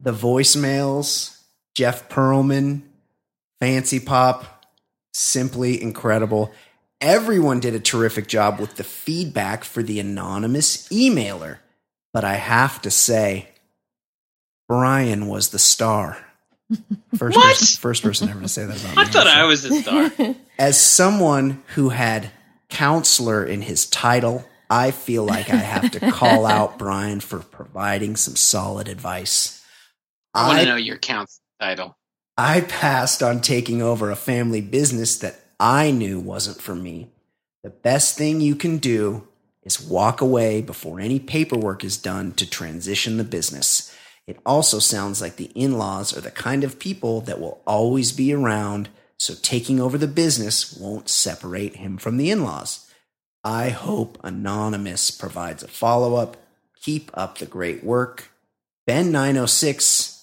The voicemails, Jeff Pearlman, Fancy Pop, simply incredible. Everyone did a terrific job with the feedback for the anonymous emailer. But I have to say, Brian was the star. *laughs* First, What? Person, first person ever to say that about I me. thought so- I was the star. *laughs* as someone who had counselor in his title, I feel like I have to call out *laughs* Brian for providing some solid advice. I want to know your count title. I passed on taking over a family business that I knew wasn't for me. The best thing you can do is walk away before any paperwork is done to transition the business. It also sounds like the in laws are the kind of people that will always be around, so taking over the business won't separate him from the in laws. I hope Anonymous provides a follow up. Keep up the great work. Ben906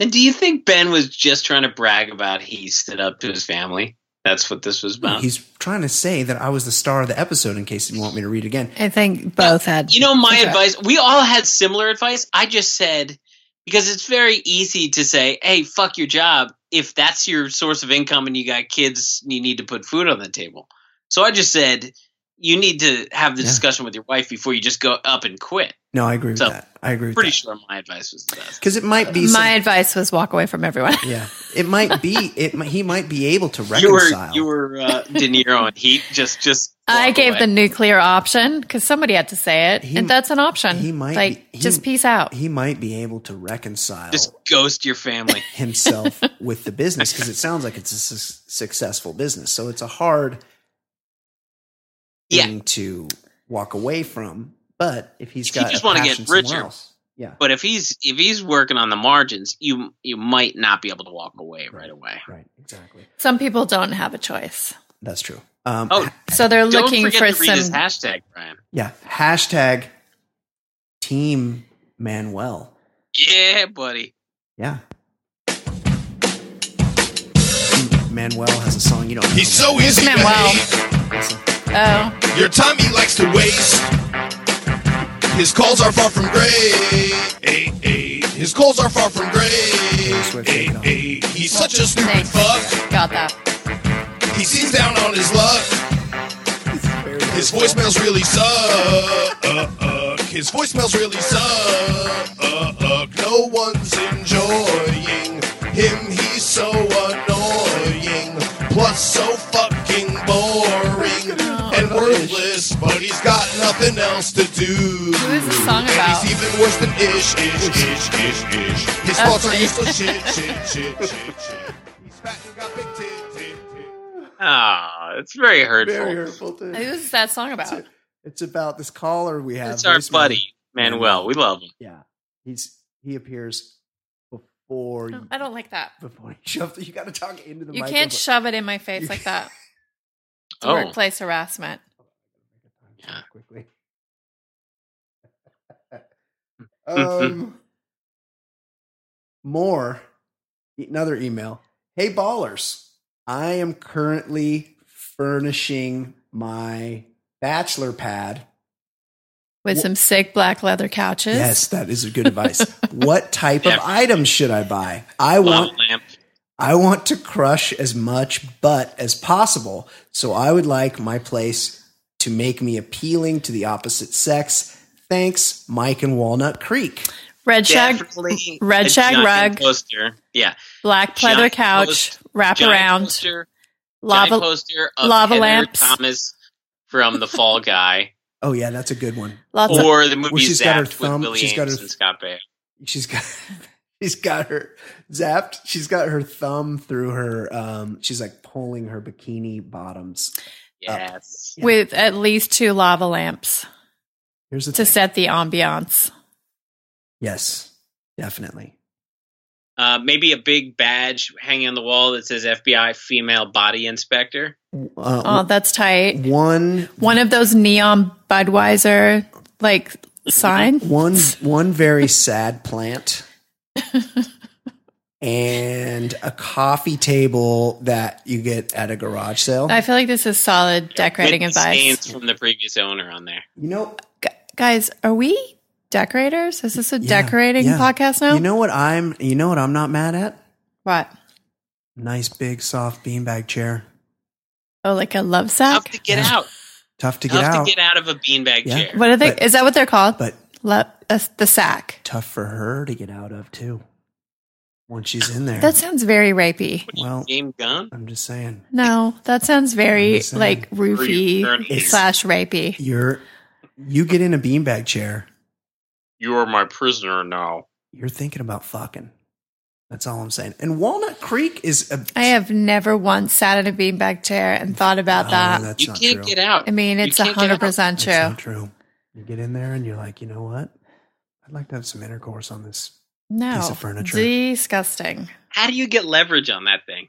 And do you think Ben was just trying to brag about he stood up to his family? That's what this was about. He's trying to say that I was the star of the episode in case you want me to read again. I think both had. You know, my Okay. advice, we all had similar advice. I just said, because it's very easy to say, hey, fuck your job if that's your source of income and you got kids you need to put food on the table. So I just said, you need to have the Yeah. discussion with your wife before you just go up and quit. No, I agree with So- that. I agree with Pretty that. sure my advice was the best. Because it might be My advice was walk away from everyone. *laughs* yeah, it might be it. He might be able to reconcile. *laughs* You were you were uh, De Niro and Heat. Just just. I gave away. the nuclear option because somebody had to say it, He- and that's an option. he might like be- he- just peace out. he might be able to reconcile just ghost your family. *laughs* *laughs* himself with the business because it sounds like it's a su- successful business. So it's a hard Yeah. thing to walk away from. But if he's If you got just wanna get richer. else- yeah, But if he's if he's working on the margins, you you might not be able to walk away right away. right, exactly. Some people don't have a choice, That's true. Um, Oh, *laughs* so they're don't looking for to read his some. hashtag, Brian. yeah. Hashtag Team Manuel. Yeah, buddy. Yeah. Manuel has a song you don't. He's know so easy to Manuel. hate. Oh, Your time he likes to waste. His calls are far from great. His calls are far from great. take it. He's such a stupid fuck. Got that. He seems down on his luck. His voicemails really suck. His voicemails really suck. No one's enjoying him. He's so annoying. Plus, so fucking boring and worthless. But he's got nothing else to do. Who is this song And he's even worse than ish, ish, ish, ish, ish. His thoughts are useless shit, shit, shit, shit, shit. Tit. Ah, it's very hurtful. Very hurtful. Too. Who's that song about? It's about this caller we have. It's our voicemail. buddy Manuel. We love him. Yeah, he's he appears before No, you, I don't like that. before you shove. You got to talk into the. You microphone. can't shove it in my face like that. *laughs* It's Oh. workplace harassment. Yeah. quickly. *laughs* um, more. Another email. Hey ballers, I am currently furnishing my bachelor pad. With some sick black leather couches. Yes, that is good *laughs* advice. what type Yeah. of items should I buy? I Lava want lamp. I want to crush as much butt as possible, so I would like my place to make me appealing to the opposite sex. Thanks, Mike and Walnut Creek. Red shag, Definitely *laughs* red shag rug. poster. Yeah, black pleather Giant couch, post- wrap giant around, poster, lava. giant poster of lava Heather lamps. Thomas from The Fall Guy, Oh yeah, that's a good one. Lots of or the movie she's got her Zapped thumb- with Billy she's got her- and Scott Baio. She's got *laughs* she's got her zapped. She's got her thumb through her um she's like pulling her bikini bottoms. Yes. Yeah. with at least two lava lamps Here's the to thing. set the ambiance. Yes, definitely. Uh, maybe a big badge hanging on the wall that says FBI female body inspector. Uh, Oh, that's tight. one One of those neon Budweiser like sign. one one very sad plant and a coffee table that you get at a garage sale. I feel like this is solid decorating with advice. Stains from the previous owner on there. you know, Gu- Guys, are we decorators? Is this a yeah, decorating yeah. podcast now? You know what I'm you know what I'm not mad at? what? Nice big soft beanbag chair. Oh, like a love Tough sack? to get Yeah. out. Tough to get Tough out, to get out of a beanbag Yeah. chair. What are they? But- is that what they're called? but Lo- uh, the sack. tough for her to get out of too. Once she's in there. That sounds very rapey. well, Game gun. I'm just saying. No, that sounds very like roofy slash rapey. You're you get in a beanbag chair, You are my prisoner now. you're thinking about fucking. That's all I'm saying. And Walnut Creek is a I have never once sat in a beanbag chair and thought about Oh, that. that's You not can't true. get out. I mean, it's can't hundred out. percent That's true. not true. You get in there and you're like, you know what? I'd like to have some intercourse on this. No, Piece of furniture. disgusting. How do you get leverage on that thing?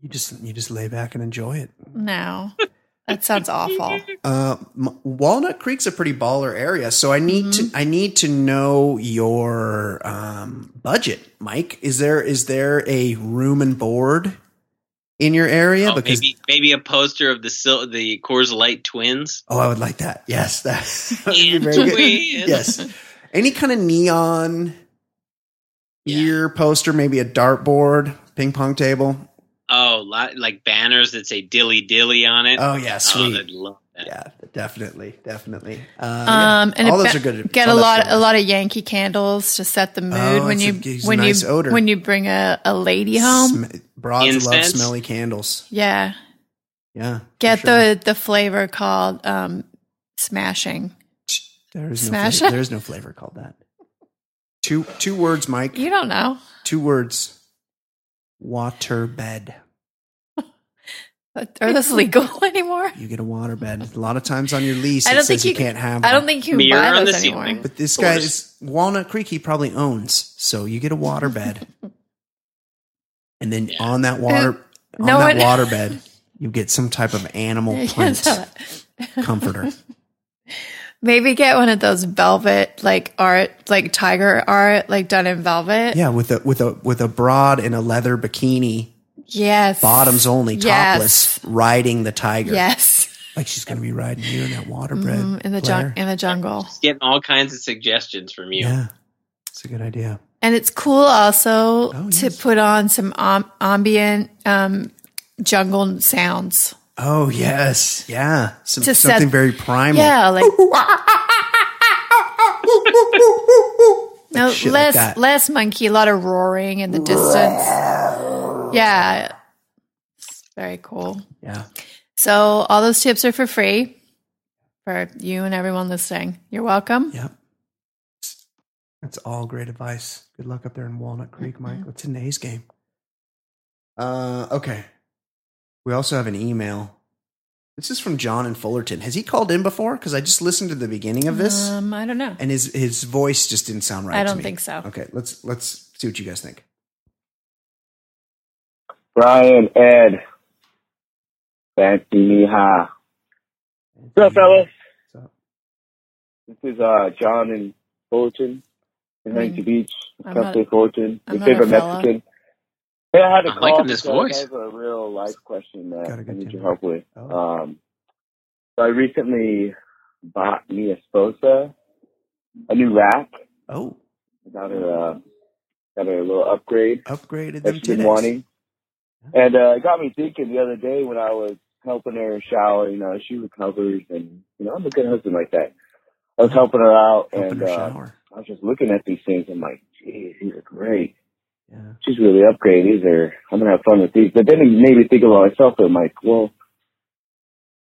You just you just lay back and enjoy it. No, *laughs* that sounds awful. Uh, Walnut Creek's a pretty baller area, so I need Mm-hmm. to I need to know your um, budget, Mike. Is there is there a room and board in your area? Oh, because maybe maybe a poster of the Sil- the Coors Light twins. oh, I would like that. Yes, that *laughs* would be And very good. twins. Yes, any kind of neon ear poster, maybe a dartboard, ping pong table. Oh, lot, like banners that say "Dilly Dilly" on it. Oh yeah, Oh, sweet. I'd love that. yeah, the definitely, definitely. Uh, yeah. Um, and all those be- are good. Get all a lot, a lot of Yankee candles to set the mood Oh, when you a when nice you odor. when you bring a, a lady home. Sm- broads love smelly candles. yeah, Yeah, get sure. the the flavor called um, smashing. There is no Smash flavor, it. there is no flavor called that. Two two words, Mike. You don't know. Two words. Water bed. But Are those *laughs* legal *laughs* anymore? You get a water bed. A lot of times on your lease, I it don't says think you, you can't have. I don't think you Mirror buy those anymore. ceiling. But this guy is Walnut Creek. He probably owns, so you get a water bed, and then Yeah. on that uh, water, on no that one- *laughs* water bed, you get some type of animal print uh, comforter. Maybe get one of those velvet like art, like tiger art, like done in velvet. Yeah, with a with a with a broad and a leather bikini, Yes. bottoms only, Yes. topless, riding the tiger. Yes. like she's gonna be riding you in that water bed Mhm, in the Blair. in the jungle. Getting all kinds of suggestions from you. Yeah, it's a good idea. And it's cool also Oh, to yes. put on some um, ambient um, jungle sounds. Oh yes, yeah, some, To set- something very primal. Yeah, like no shit like less less monkey, a lot of roaring in the distance. Yeah, it's very cool. yeah. So all those tips are for free for you and everyone listening. You're welcome. Yep. That's all great advice. Good luck up there in Walnut Creek, Mike. Mm-hmm. Let's hit A's game. Uh, okay. We also have an email. This is from John in Fullerton. Has he called in before? Because I just listened to the beginning of this, Um, I don't know. and his his voice just didn't sound right. I don't me. think so. Okay, let's let's see what you guys think. Brian, Ed, Fancy Miha. What's up, fellas? What's up? This is uh, John in Fullerton, in Mm. Huntington Beach, I'm Cafe not- Fullerton, I'm your not a favorite fella. Mexican. Hey, I had to I'm call liking this voice. I have a real life question that Got a I good need your temper. help with. Oh. Um, so I recently bought me a Sposa, a new rack. Oh, got a uh, got a little upgrade. upgraded that them she's been wanting. And uh, it got me thinking the other day when I was helping her shower, you know, she recovers and, you know, I'm a good husband like that. I was helping her out Helping and her uh. I was just looking at these things. I'm like, geez, these are great. Yeah. She's really upgraded. These are, I'm going to have fun with these. But then it made me think about myself. I'm like, well,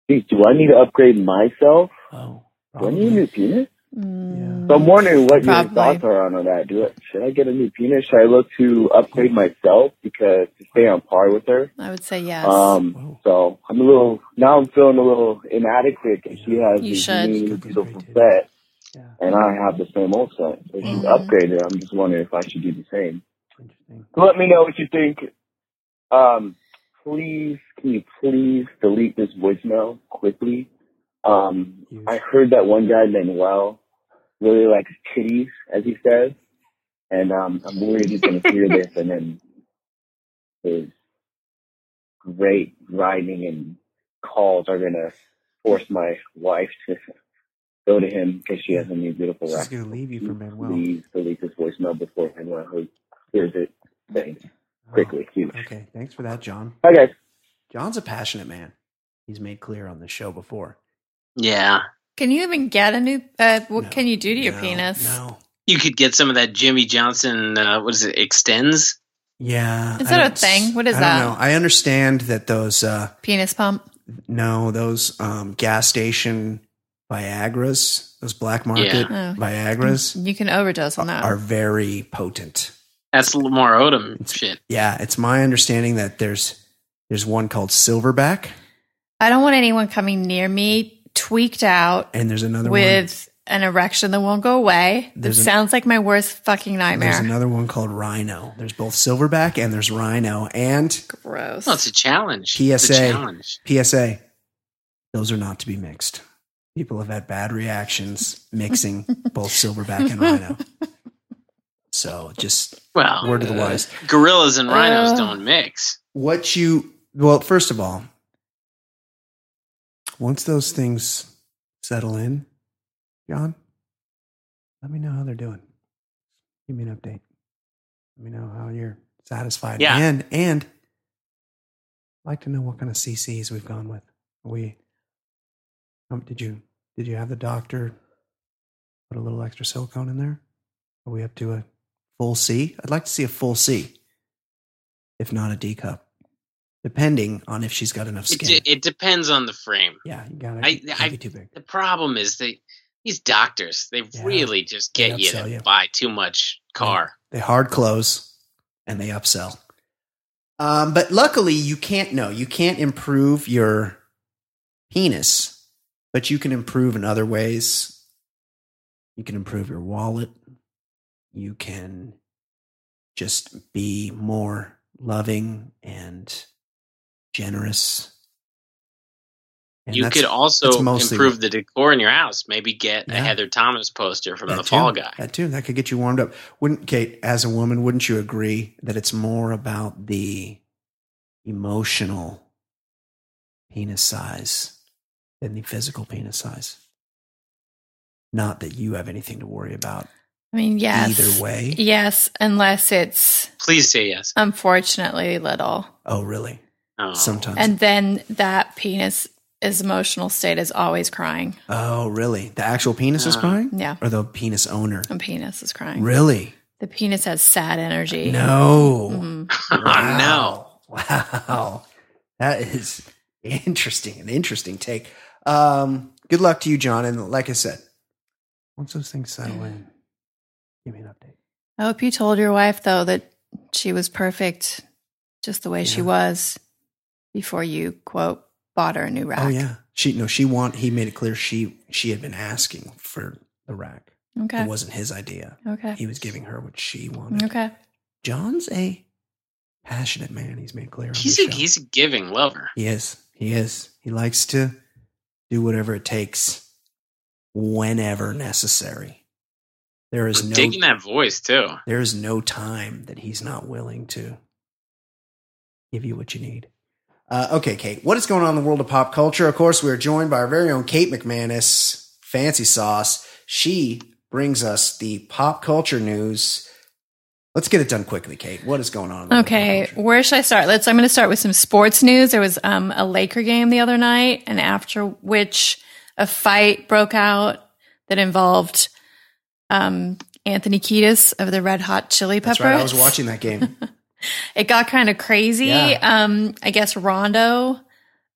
geez, do I need to upgrade myself? Oh, Do I need a new penis? Mm, So I'm wondering what your thoughts are on that. Do it? should I get a new penis? Should I look to upgrade myself because to stay on par with her? I would say yes. Um, so I'm a little now. I'm feeling a little inadequate because she has You these should. new Got these beautiful set, Yeah. and I have the same old set. So she's Mhm. upgraded. I'm just wondering if I should do the same. So let me know what you think. Um, please, can you please delete this voicemail quickly? Um. I heard that one guy, Manuel, really likes titties, as he says, and um, I'm worried he's going to hear *laughs* this and then his great writing and calls are going to force my wife to go to him because she has a new beautiful rack. going to leave you for Manuel. Please delete this voicemail before Manuel hears it. Thanks. Quickly, huge. Oh, Okay, thanks for that, John. Hi guys. John's a passionate man. He's made clear on the show before. Yeah. can you even get a new? Uh, what No, can you do to your no, penis? No. You could get some of that Jimmy Johnson, uh, what is it, Extenze? Yeah. Is I that a thing? What is I that? Don't know. I understand that those uh Penis pump. no, those um gas station Viagra's, those black market Yeah. Oh. Viagra's You can overdose on that. are very potent. That's Lamar Odom shit. Yeah, it's my understanding that there's there's one called Silverback I don't want anyone coming near me tweaked out and there's another one with an erection that won't go away. That an- sounds like my worst fucking nightmare. There's another one called Rhino. There's both Silverback and there's Rhino and Gross. Well, it's a challenge. It's a PSA. challenge. PSA. Those are not to be mixed. People have had bad reactions mixing *laughs* both Silverback and Rhino. So just Well, word of the wise. gorillas and rhinos Uh. don't mix. What you well, first of all, once those things settle in, John, let me know how they're doing. Give me an update. Let me know how you're satisfied. Yeah. And and I'd like to know what kind of CCs we've gone with. Are we Um, did you did you have the doctor put a little extra silicone in there? Are we up to a full C? I'd like to see a full C, if not a D cup, depending on if she's got enough It, skin. de- it depends on the frame. yeah, you got it. Too big. The problem is they these doctors they Yeah. really just get you to you. buy too much car. They hard close and they upsell. Um, but luckily, you can't. know. you can't improve your penis, but you can improve in other ways. You can improve your wallet. You can just be more loving and generous. And you could also improve what- the decor in your house. Maybe get Yeah. a Heather Thomas poster from That the too. Fall Guy. That too. That could get you warmed up. Wouldn't Kate, as a woman, wouldn't you agree that it's more about the emotional penis size than the physical penis size? Not that you have anything to worry about I mean, yes. either way. Yes, unless it's Please say yes. unfortunately little. Oh, really? Oh. Sometimes. And then that penis, his emotional state is always crying. oh, really? The actual penis is Uh, crying? Yeah. Or the penis owner? The penis is crying. Really? The penis has sad energy. No. Mhm. *laughs* Oh, no. Wow. That is interesting. An interesting take. Um, good luck to you, John. And like I said, once those things settle in, give me an update. I hope you told your wife, though, that she was perfect just the way she was before you, quote, bought her a new rack. Oh yeah. She no, she want he made it clear she she had been asking for the rack. Okay. It wasn't his idea. Okay. He was giving her what she wanted. Okay. John's a passionate man, he's made clear. He's a, show. he's a giving lover. He is. He is. He likes to do whatever it takes whenever necessary. There is I'm no digging that voice too. there is no time that he's not willing to give you what you need. Uh, okay, Kate, what is going on in the world of pop culture? Of course, we are joined by our very own Kate McManus, Fancy Sauce. She brings us the pop culture news. Let's get it done quickly, Kate. What is going on? in the world of Okay, where should I start? Let's. I'm going to start with some sports news. There was um, a Laker game the other night, and after which a fight broke out that involved um, Anthony Kiedis of the Red Hot Chili Peppers. That's right. I was watching that game. *laughs* It got kind of crazy. Yeah. Um, I guess Rondo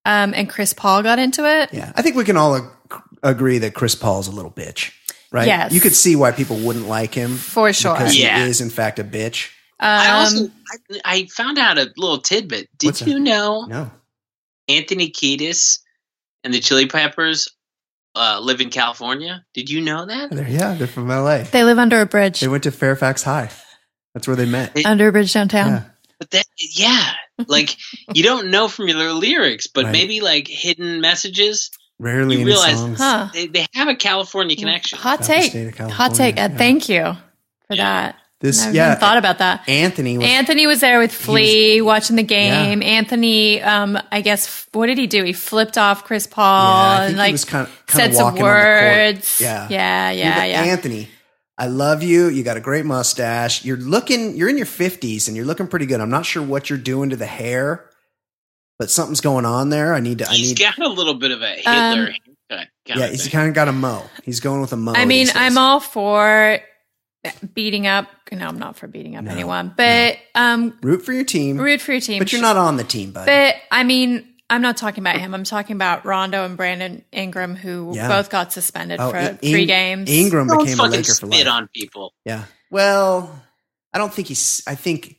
um, and Chris Paul got into it. Yeah, I think we can all ag- agree that Chris Paul's a little bitch, right? Yes. You could see why people wouldn't like him For sure. because Yeah. he is, in fact, a bitch. I also Um, I, I found out a little tidbit. Did What's that? you know No, Anthony Kiedis and the Chili Peppers uh, live in California? Did you know that? they're, yeah, they're from L.A. they live under a bridge. They went to Fairfax High. That's where they met. It- under a bridge downtown. Yeah. But that, yeah, like *laughs* you don't know from your lyrics, but Right. maybe like hidden messages. Rarely You realize- songs. Huh. They, they have a California connection. Hot About take. Hot take. California, Uh, yeah. Thank you for Yeah. that. This, I haven't yeah, thought about that. Anthony was. Anthony was there with Flea watching the game. Yeah. Anthony, um, I guess, what did he do? He flipped off Chris yeah, Paul I think and like he was kind of, said some words. Yeah, yeah, yeah, You're- yeah. Anthony, I love you. You got a great mustache. You're looking. You're in your fifties, and you're looking pretty good. I'm not sure what you're doing to the hair, but something's going on there. I need to. I He's need. got a little bit of a Hitler Um, haircut. Kind yeah, of he's kind of got a mo. He's going with a mo. I mean. I'm all for beating up. No, I'm not for beating up No, anyone, but um, root for your team, root for your team. but you're not on the team, bud. But I mean, I'm not talking about him. I'm talking about Rondo and Brandon Ingram, who Yeah. both got suspended Oh, for In- three games. Ingram Don't became a fucking Laker for spit life. on people. Yeah. Well, I don't think he's. I think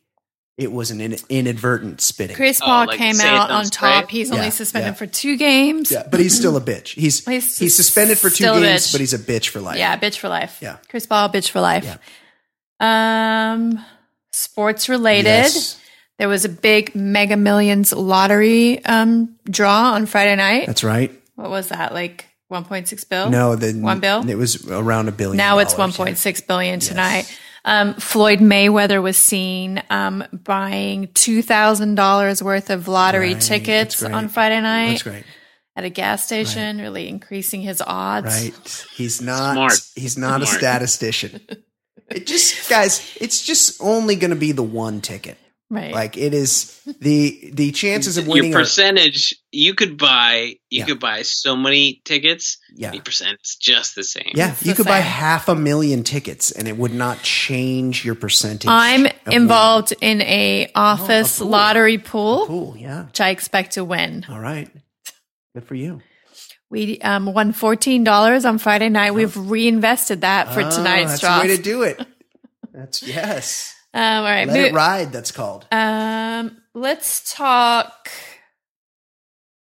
it was an in, inadvertent spitting. Chris Oh, Paul like came out on spray top. it? He's Yeah, only suspended yeah. for two games. Yeah, but he's still a bitch. He's *clears throat* He's he's, suspended for two games, bitch. but he's a bitch for life. Yeah, bitch for life. Yeah. Chris Paul, bitch for life. Yeah. Um, sports related. Yes. There was a big Mega Millions lottery um draw on Friday night. That's right. what was that? Like 1.6 bill? No, the One bill? It was around a billion. Now it's 1.6 billion tonight. Um, Floyd Mayweather was seen um, buying two thousand dollars worth of lottery Right, tickets on Friday night That's great. at a gas station, really increasing his odds. Right. He's not. Smart. He's not a statistician. It just, guys, it's just only going to be the one ticket. Right. Like it is the the chances of Your winning. Are, percentage, you could buy, you Yeah. could buy so many tickets. yeah, The percent is just the same. yeah. It's You the could buy half a million tickets, and it would not change your percentage. I'm of involved in a office pool. lottery winning. pool, Yeah. which I expect to win. All right. Good for you. We um, won fourteen dollars on Friday night. We've reinvested that for Oh, tonight's that's draw. the way to do it. *laughs* That's yes. Um, all right, Let it ride. That's called. um, let's talk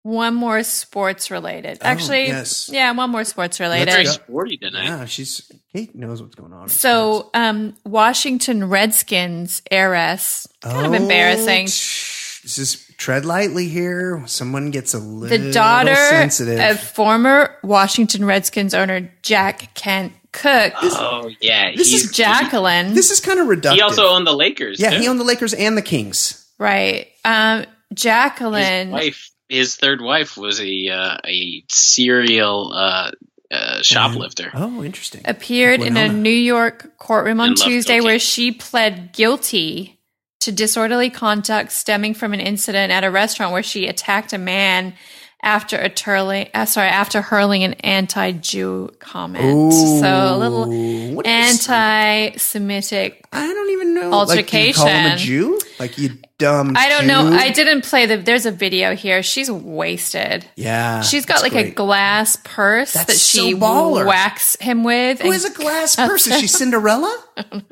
one more sports related. Oh, Actually, yes. yeah, one more sports related. Very sporty tonight. Yeah, she's Kate knows what's going on. So, um, Washington Redskins heiress, kind of embarrassing. Oh, shh. This is tread lightly here. Someone gets a little The daughter sensitive. of former Washington Redskins owner Jack Kent Cooke. Oh yeah, This he's- is Jacqueline, this is kind of reductive. He also owned the Lakers. yeah, too. he owned the Lakers and the Kings. right? Um, his Jacqueline. wife. His third wife was a uh, a serial uh, uh, shoplifter. Oh, interesting. appeared in a New York courtroom on Tuesday where she pled guilty to disorderly conduct stemming from an incident at a restaurant where she attacked a man after a turling, uh, sorry, after hurling an anti-Jew comment. so a little Ooh, is- anti-Semitic. I don't even know. Like you call him a Jew? Like you dumb. I don't know. I didn't play the. There's a video here. She's wasted. Yeah, She's got like a glass purse That's that so she baller. whacks him with. Who and has a glass purse? Is she Cinderella? *laughs*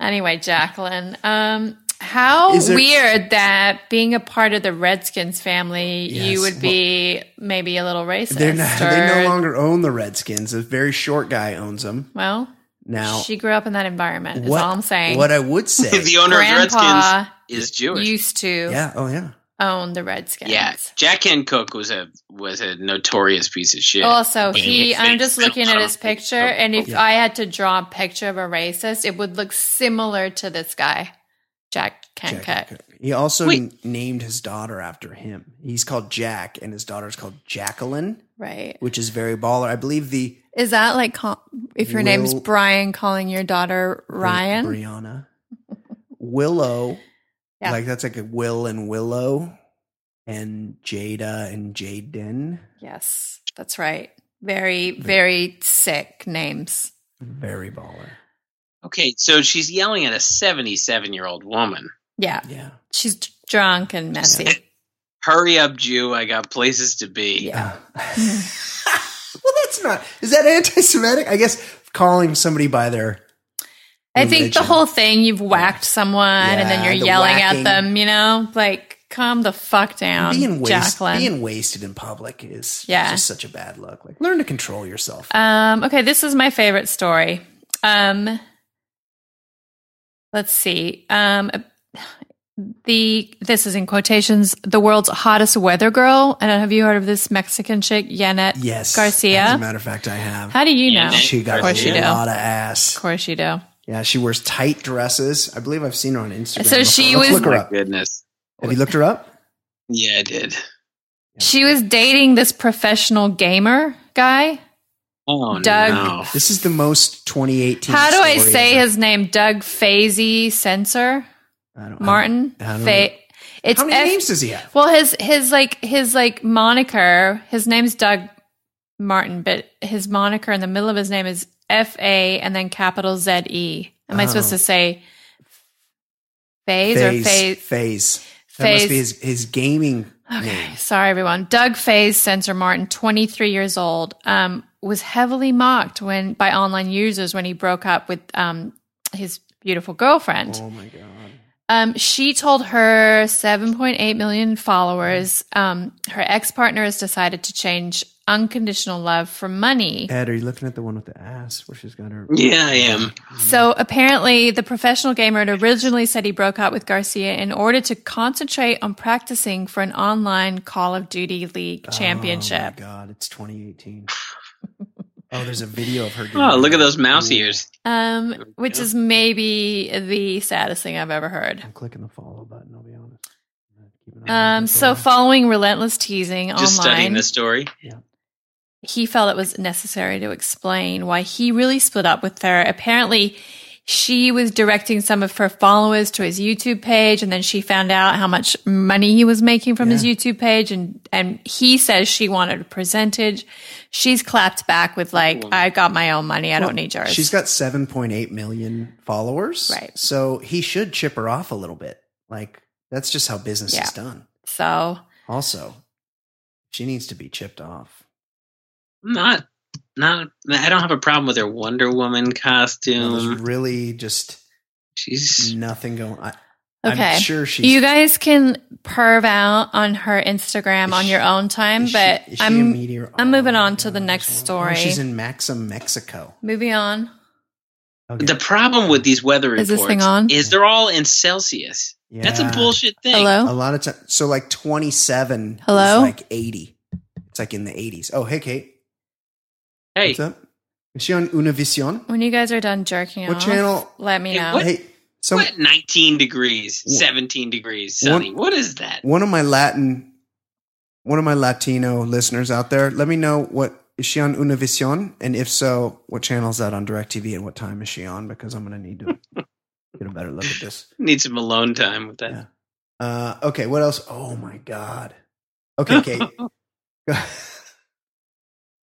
Anyway, Jacqueline, um, how Is there- weird that being a part of the Redskins family, Yes, you would be maybe a little racist. They're not, or, they no longer own the Redskins. A very short guy owns them well, now. she grew up in that environment. Is what, all I'm saying. What I would say, *laughs* the owner of Grandpa Redskins is Jewish. used to yeah, oh yeah, own the Redskins. yeah, Jack Kent Cooke was a was a notorious piece of shit. Also, he, I'm just looking at his picture, and if Yeah. I had to draw a picture of a racist, it would look similar to this guy, Jack Kent Jack. He also Wait. named his daughter after him. He's called Jack, and his daughter's called Jacqueline, Right. which is very baller. I believe the Is that like if your name's Brian, calling your daughter Ryan? Brianna, Willow, *laughs* Yeah. like that's like a Will and Willow, and Jada and Jaden. Yes, that's right. Very, very sick names. Very baller. Okay, so she's yelling at a 77 year old woman. Yeah, Yeah. she's d- drunk and messy. Hurry up, Jew! I got places to be. Yeah. *laughs* well, that's not. Is that anti-Semitic? I guess calling somebody by their. I think the whole thing you've whacked someone and then you're the yelling whacking. at them, you know, like calm the fuck down, being waste, Jacqueline. being wasted in public is Yeah. just such a bad look. Like, learn to control yourself. Um, okay, this is my favorite story. Um, let's see. Um, the this is in quotations. The world's hottest weather girl. And have you heard of this Mexican chick, Janet yes, Garcia? As a matter of fact, I have. How do you know? She got Of course a do. lot of ass. Of course you do. Yeah, she wears tight dresses. I believe I've seen her on Instagram. So she. Let's was- look her My up. goodness. Have you looked her up? Yeah, I did. She was dating this professional gamer guy. Oh Doug- no. This is the most 2018. How do I say ever. his name? Doug Fazy Censor I don't, Martin. I don't Fa- it's How many F- names does he have? Well, his his like his like moniker. His name's Doug Martin, but his moniker in the middle of his name is F A and then capital Z E. Am I supposed Oh. to say phase, or Phase. phase? Phase. That must be his, his gaming Okay, sorry everyone. Doug Faze Censor Martin, 23 years old, um, was heavily mocked when by online users when he broke up with um, his beautiful girlfriend. Oh my god. Um, she told her 7.8 million followers um, her ex partner has decided to change unconditional love for money. Ed, are you looking at the one with the ass where she's got her? Yeah, I am. So apparently, the professional gamer had originally said he broke up with Garcia in order to concentrate on practicing for an online Call of Duty League championship. Oh championship. my god, it's 2018. Oh, there's a video of her. Doing Oh, look that. at those mouse Ooh. ears. Um, which go. is maybe the saddest thing I've ever heard. I'm clicking the follow button. I'll be honest. I'm gonna keep an eye on Um, it for a so following relentless teasing Just studying online, the story. Yeah. he felt it was necessary to explain why he really split up with her. Apparently, she was directing some of her followers to his YouTube page, and then she found out how much money he was making from his YouTube page, and and he says she wanted a percentage. She's clapped back with like, "I got my own money. I don't need yours." She's got 7.8 million followers. Right. So he should chip her off a little bit. Like, that's just how business Yeah. is done. so Also, she needs to be chipped off. Not, not. I don't have a problem with her Wonder Woman There's costume. really just She's nothing going I, okay. I'm sure she's. you guys can perv out on her Instagram on your own time, is she- but is she a I'm meteor- I'm moving Oh, on to oh, the next oh, story. Oh, she's in Maxim, Mexico. moving on. Okay. the problem with these weather Is reports this thing on? is they're all in Celsius. That's a bullshit thing. Hello. A lot of time. So like 27 Hello? is like 80. It's like in the 80s. Oh, hey, Kate. Hey, What's up? Is she on Univision? When you guys are done jerking What off, channel? let me Hey, know. what? Hey, some, what? 19 degrees, Wha- 17 degrees, sunny. what is that? one of my Latin, one of my Latino listeners out there, let me know what is she on Univision, and if so, what channel is that on Directv, and what time is she on? Because I'm gonna need to get a better look at this. *laughs* Need some alone time with that. Yeah. Uh, okay, what else? Oh my god. Okay, Kate. *laughs*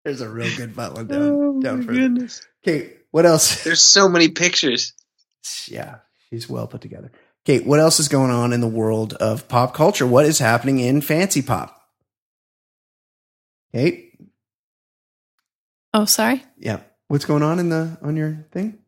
There's a real good butt one down, Oh, down my further. goodness. Kate, what else? *laughs* There's so many pictures. yeah, she's well put together. Kate, what else is going on in the world of pop culture? What is happening in fancy pop? Kate, Oh, sorry. yeah, what's going on in the on your thing?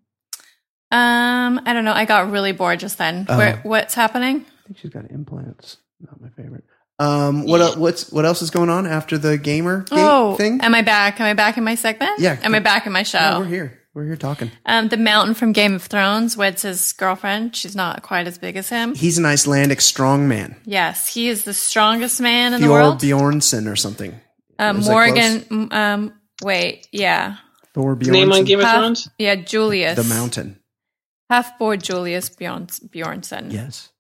Um, I don't know. I got really bored just then. Oh. Where, what's happening? I think she's got implants. Not my favorite. Um, what el- what's what else is going on after the gamer gate oh, thing? am I back? Am I back in my segment? Yeah. Am I back in my show? No, we're here. We're here talking. Um, the mountain from Game of Thrones weds his girlfriend. She's not quite as big as him. He's an Icelandic strong man. Yes, he is the strongest man in the Fjord world. Bjornsson or something. Um, Morgan. Um, wait, yeah, Thor His name on Game of Half- Thrones? yeah, Julius, The mountain. Hafthor Julius Bjorns- Bjornsson. Yes.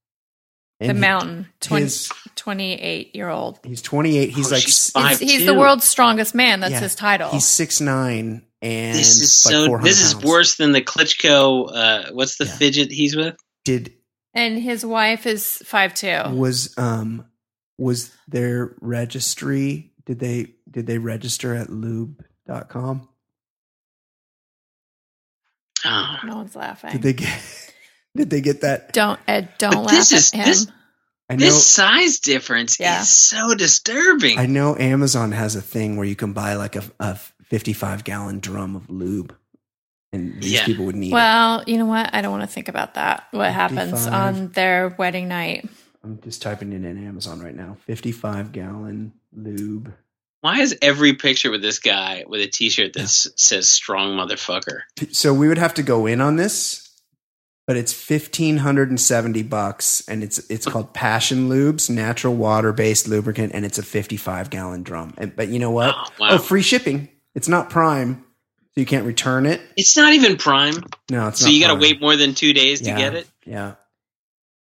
The And he- mountain, 20, his- 28 year old. He's 28. He's Oh, like she's s- fine. He's, he's the world's strongest man. That's yeah, his title. He's six nine and This is like so. 400 This is pounds. worse than the Klitschko. Uh, what's the Yeah. fidget he's with? Did and his wife is five two. was um was their registry? Did they did they register at lube.com? Oh, No one's laughing. Did they get did they get that? don't Ed, don't But laugh this is- at him. this- know this size difference Yeah. is so disturbing. I know Amazon has a thing where you can buy like a, a 55 gallon drum of lube, and these Yeah. people would need it. well, you know what? I don't want to think about that. What happens on their wedding night? I'm just typing it in Amazon right now. 55 gallon lube. Why is every picture with this guy with a T-shirt that s- says "strong motherfucker"? So we would have to go in on this, but it's 1570 bucks and it's it's called Passion Lubes, natural water-based lubricant and it's a 55 gallon drum. And, but you know what? Oh, wow. Oh, free shipping. It's not Prime, so you can't return it. It's not even Prime, No, it's so not you got to wait more than two days Yeah, to get it. Yeah.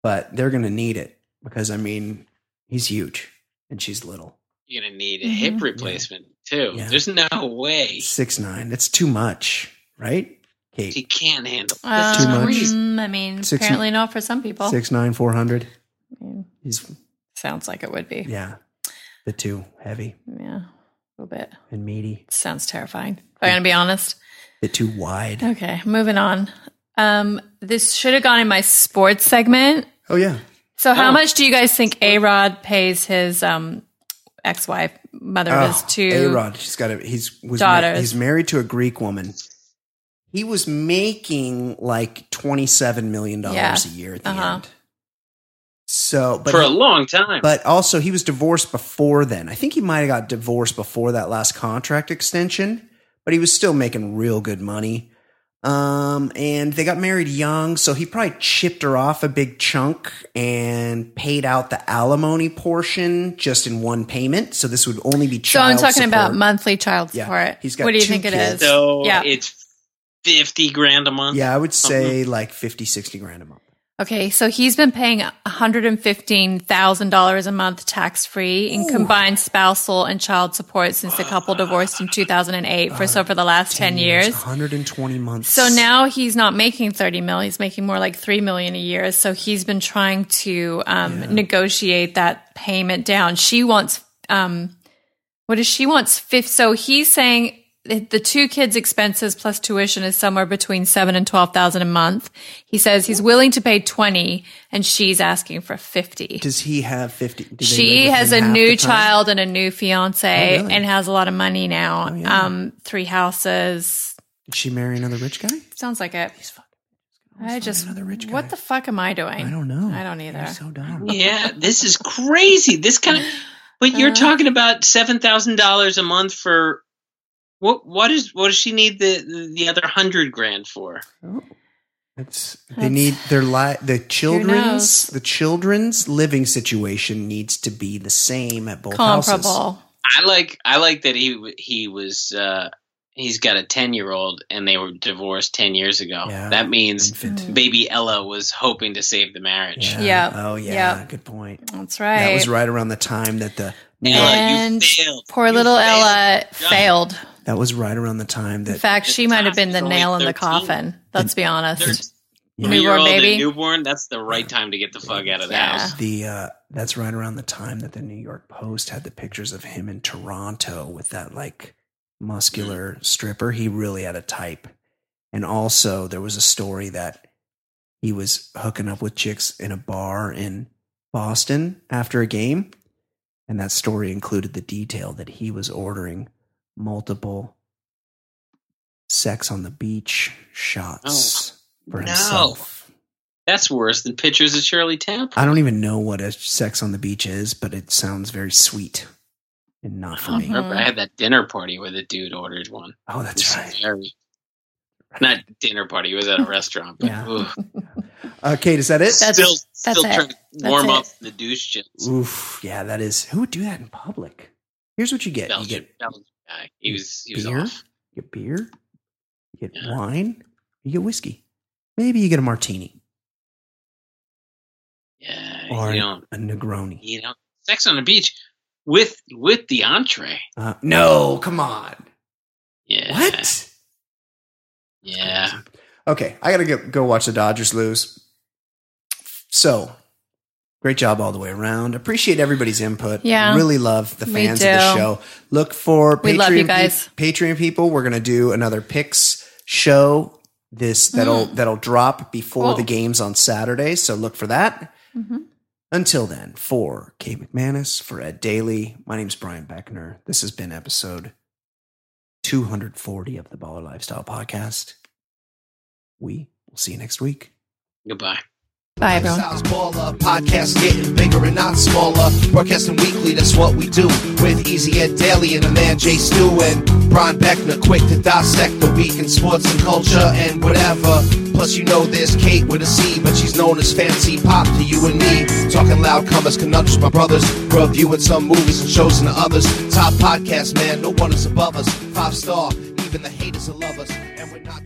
But they're going to need it because I mean, he's huge and she's little. You're gonna need a Mhm. hip replacement too. Yeah. There's no way Six nine. That's too much, right? She Kate. can't handle. That's Too much. crazy. Um, I mean, Six- apparently not for some people. Six nine four hundred. I mean, He's sounds like it would be. yeah. The two heavy Yeah, a little bit. and meaty. Sounds terrifying. If I'm gonna be honest. The too wide. Okay, moving on. Um, this should have gone in my sports segment. Oh yeah. So, how Oh. much do you guys think A Rod pays his um, ex-wife, mother of his two? A Rod. He's got a he's was daughters. he's married to a Greek woman. He was making like twenty seven million dollars Yeah. a year at the Uh-huh. end. So, but for he- a long time. But also, he was divorced before then. I think he might have got divorced before that last contract extension, but he was still making real good money. Um, and they got married young, so he probably chipped her off a big chunk and paid out the alimony portion just in one payment. So this would only be child. So I'm talking about monthly child support. Yeah. support. He's got what do you two think it kids. is? so yeah. it's fifty grand a month. Yeah, I would say like 50, 60 grand a month. Okay, so he's been paying $115,000 a month tax free in combined spousal and child support since the couple divorced in 2008 for so for the last 10 years. 120 months. So now he's not making 30 mil, he's making more like 3 million a year. So he's been trying to um, negotiate that payment down. She wants um what does she wants fifth so he's saying that the two kids expenses plus tuition is somewhere between 7 and 12,000 a month. He says he's willing to pay 20 and she's asking for 50. Does he have 50? do She has a new child and a new fiance Oh, really? and has a lot of money now. Oh, yeah. Um three houses. Did she marry another rich guy? Sounds like it. I just another rich guy. what the fuck am I doing? I don't know. I don't either. You're so dumb. Yeah, this is crazy. This kind of, but you're Uh. talking about seven thousand dollars a month for what? What is what does she need the the other hundred grand for? It's they That's- need their li- the children's the children's living situation needs to be the same at both houses. I like I like that he he was uh he's got a ten year old and they were divorced ten years ago. Yeah. That means Infant. baby Ella was hoping to save the marriage. Yeah. Yep. Oh yeah. Yep. Good point. That's right. That was right around the time that the Ella, And you failed. Poor You little failed. Ella Yeah. failed. That was right around the time that. In fact, she might have been the Tasha's only nail in the coffin. Let's be honest. Yeah. Newborn baby. newborn. That's the right time to get the fuck out of the Yeah. house. the uh, that's right around the time that the New York Post had the pictures of him in Toronto with that like muscular stripper. He really had a type. And also there was a story that he was hooking up with chicks in a bar in Boston after a game. And that story included the detail that he was ordering multiple sex on the beach shots for no. himself. That's worse than pictures of Shirley Temple. I don't even know what a sex on the beach is, but it sounds very sweet and not for I me. remember I had that dinner party where the dude ordered one. Oh, that's right. very- not dinner party. It was at a restaurant. But, Yeah. *laughs* Uh, Kate, is that it? That's- still, that's still it. trying to That's warm it. up the douche chins. Oof, yeah, that is. Who would do that in public? Here's what you get: you get Belgian guy. He was he was beer, off. you get beer, you get Yeah. wine, you get whiskey. Maybe you get a martini Yeah, or you don't a Negroni. you don't sex on the beach with with the entree. Uh, no, come on. Yeah. What? Yeah. Okay, I gotta go, go watch the Dodgers lose. So, great job all the way around. Appreciate everybody's input. Yeah. really love the fans of the show. Look for We Patreon love you pe- guys. Patreon people. We're gonna do another picks show. This that'll that'll drop before Mm. Cool. the games on Saturday. So look for that. Mhm. Until then, for Kate McManus, for Ed Daly, my name's Brian Beckner. This has been episode 240 of the Baller Lifestyle Podcast. We will see you next week. Goodbye. Bye, everyone. Baller, podcast getting bigger and not smaller. Broadcasting weekly, that's what we do. With Easy Ed Daly and the man Jay Stu and Brian Beckner, quick to dissect the week in sports and culture and whatever. Plus, you know there's Kate with a C, but she's known as Fancy Pop to you and me. Talking loud comers, conundrums, my brothers. Reviewing some movies and shows and the others. Top podcast, man, no one is above us. Five star, even the haters will love us. And we're not.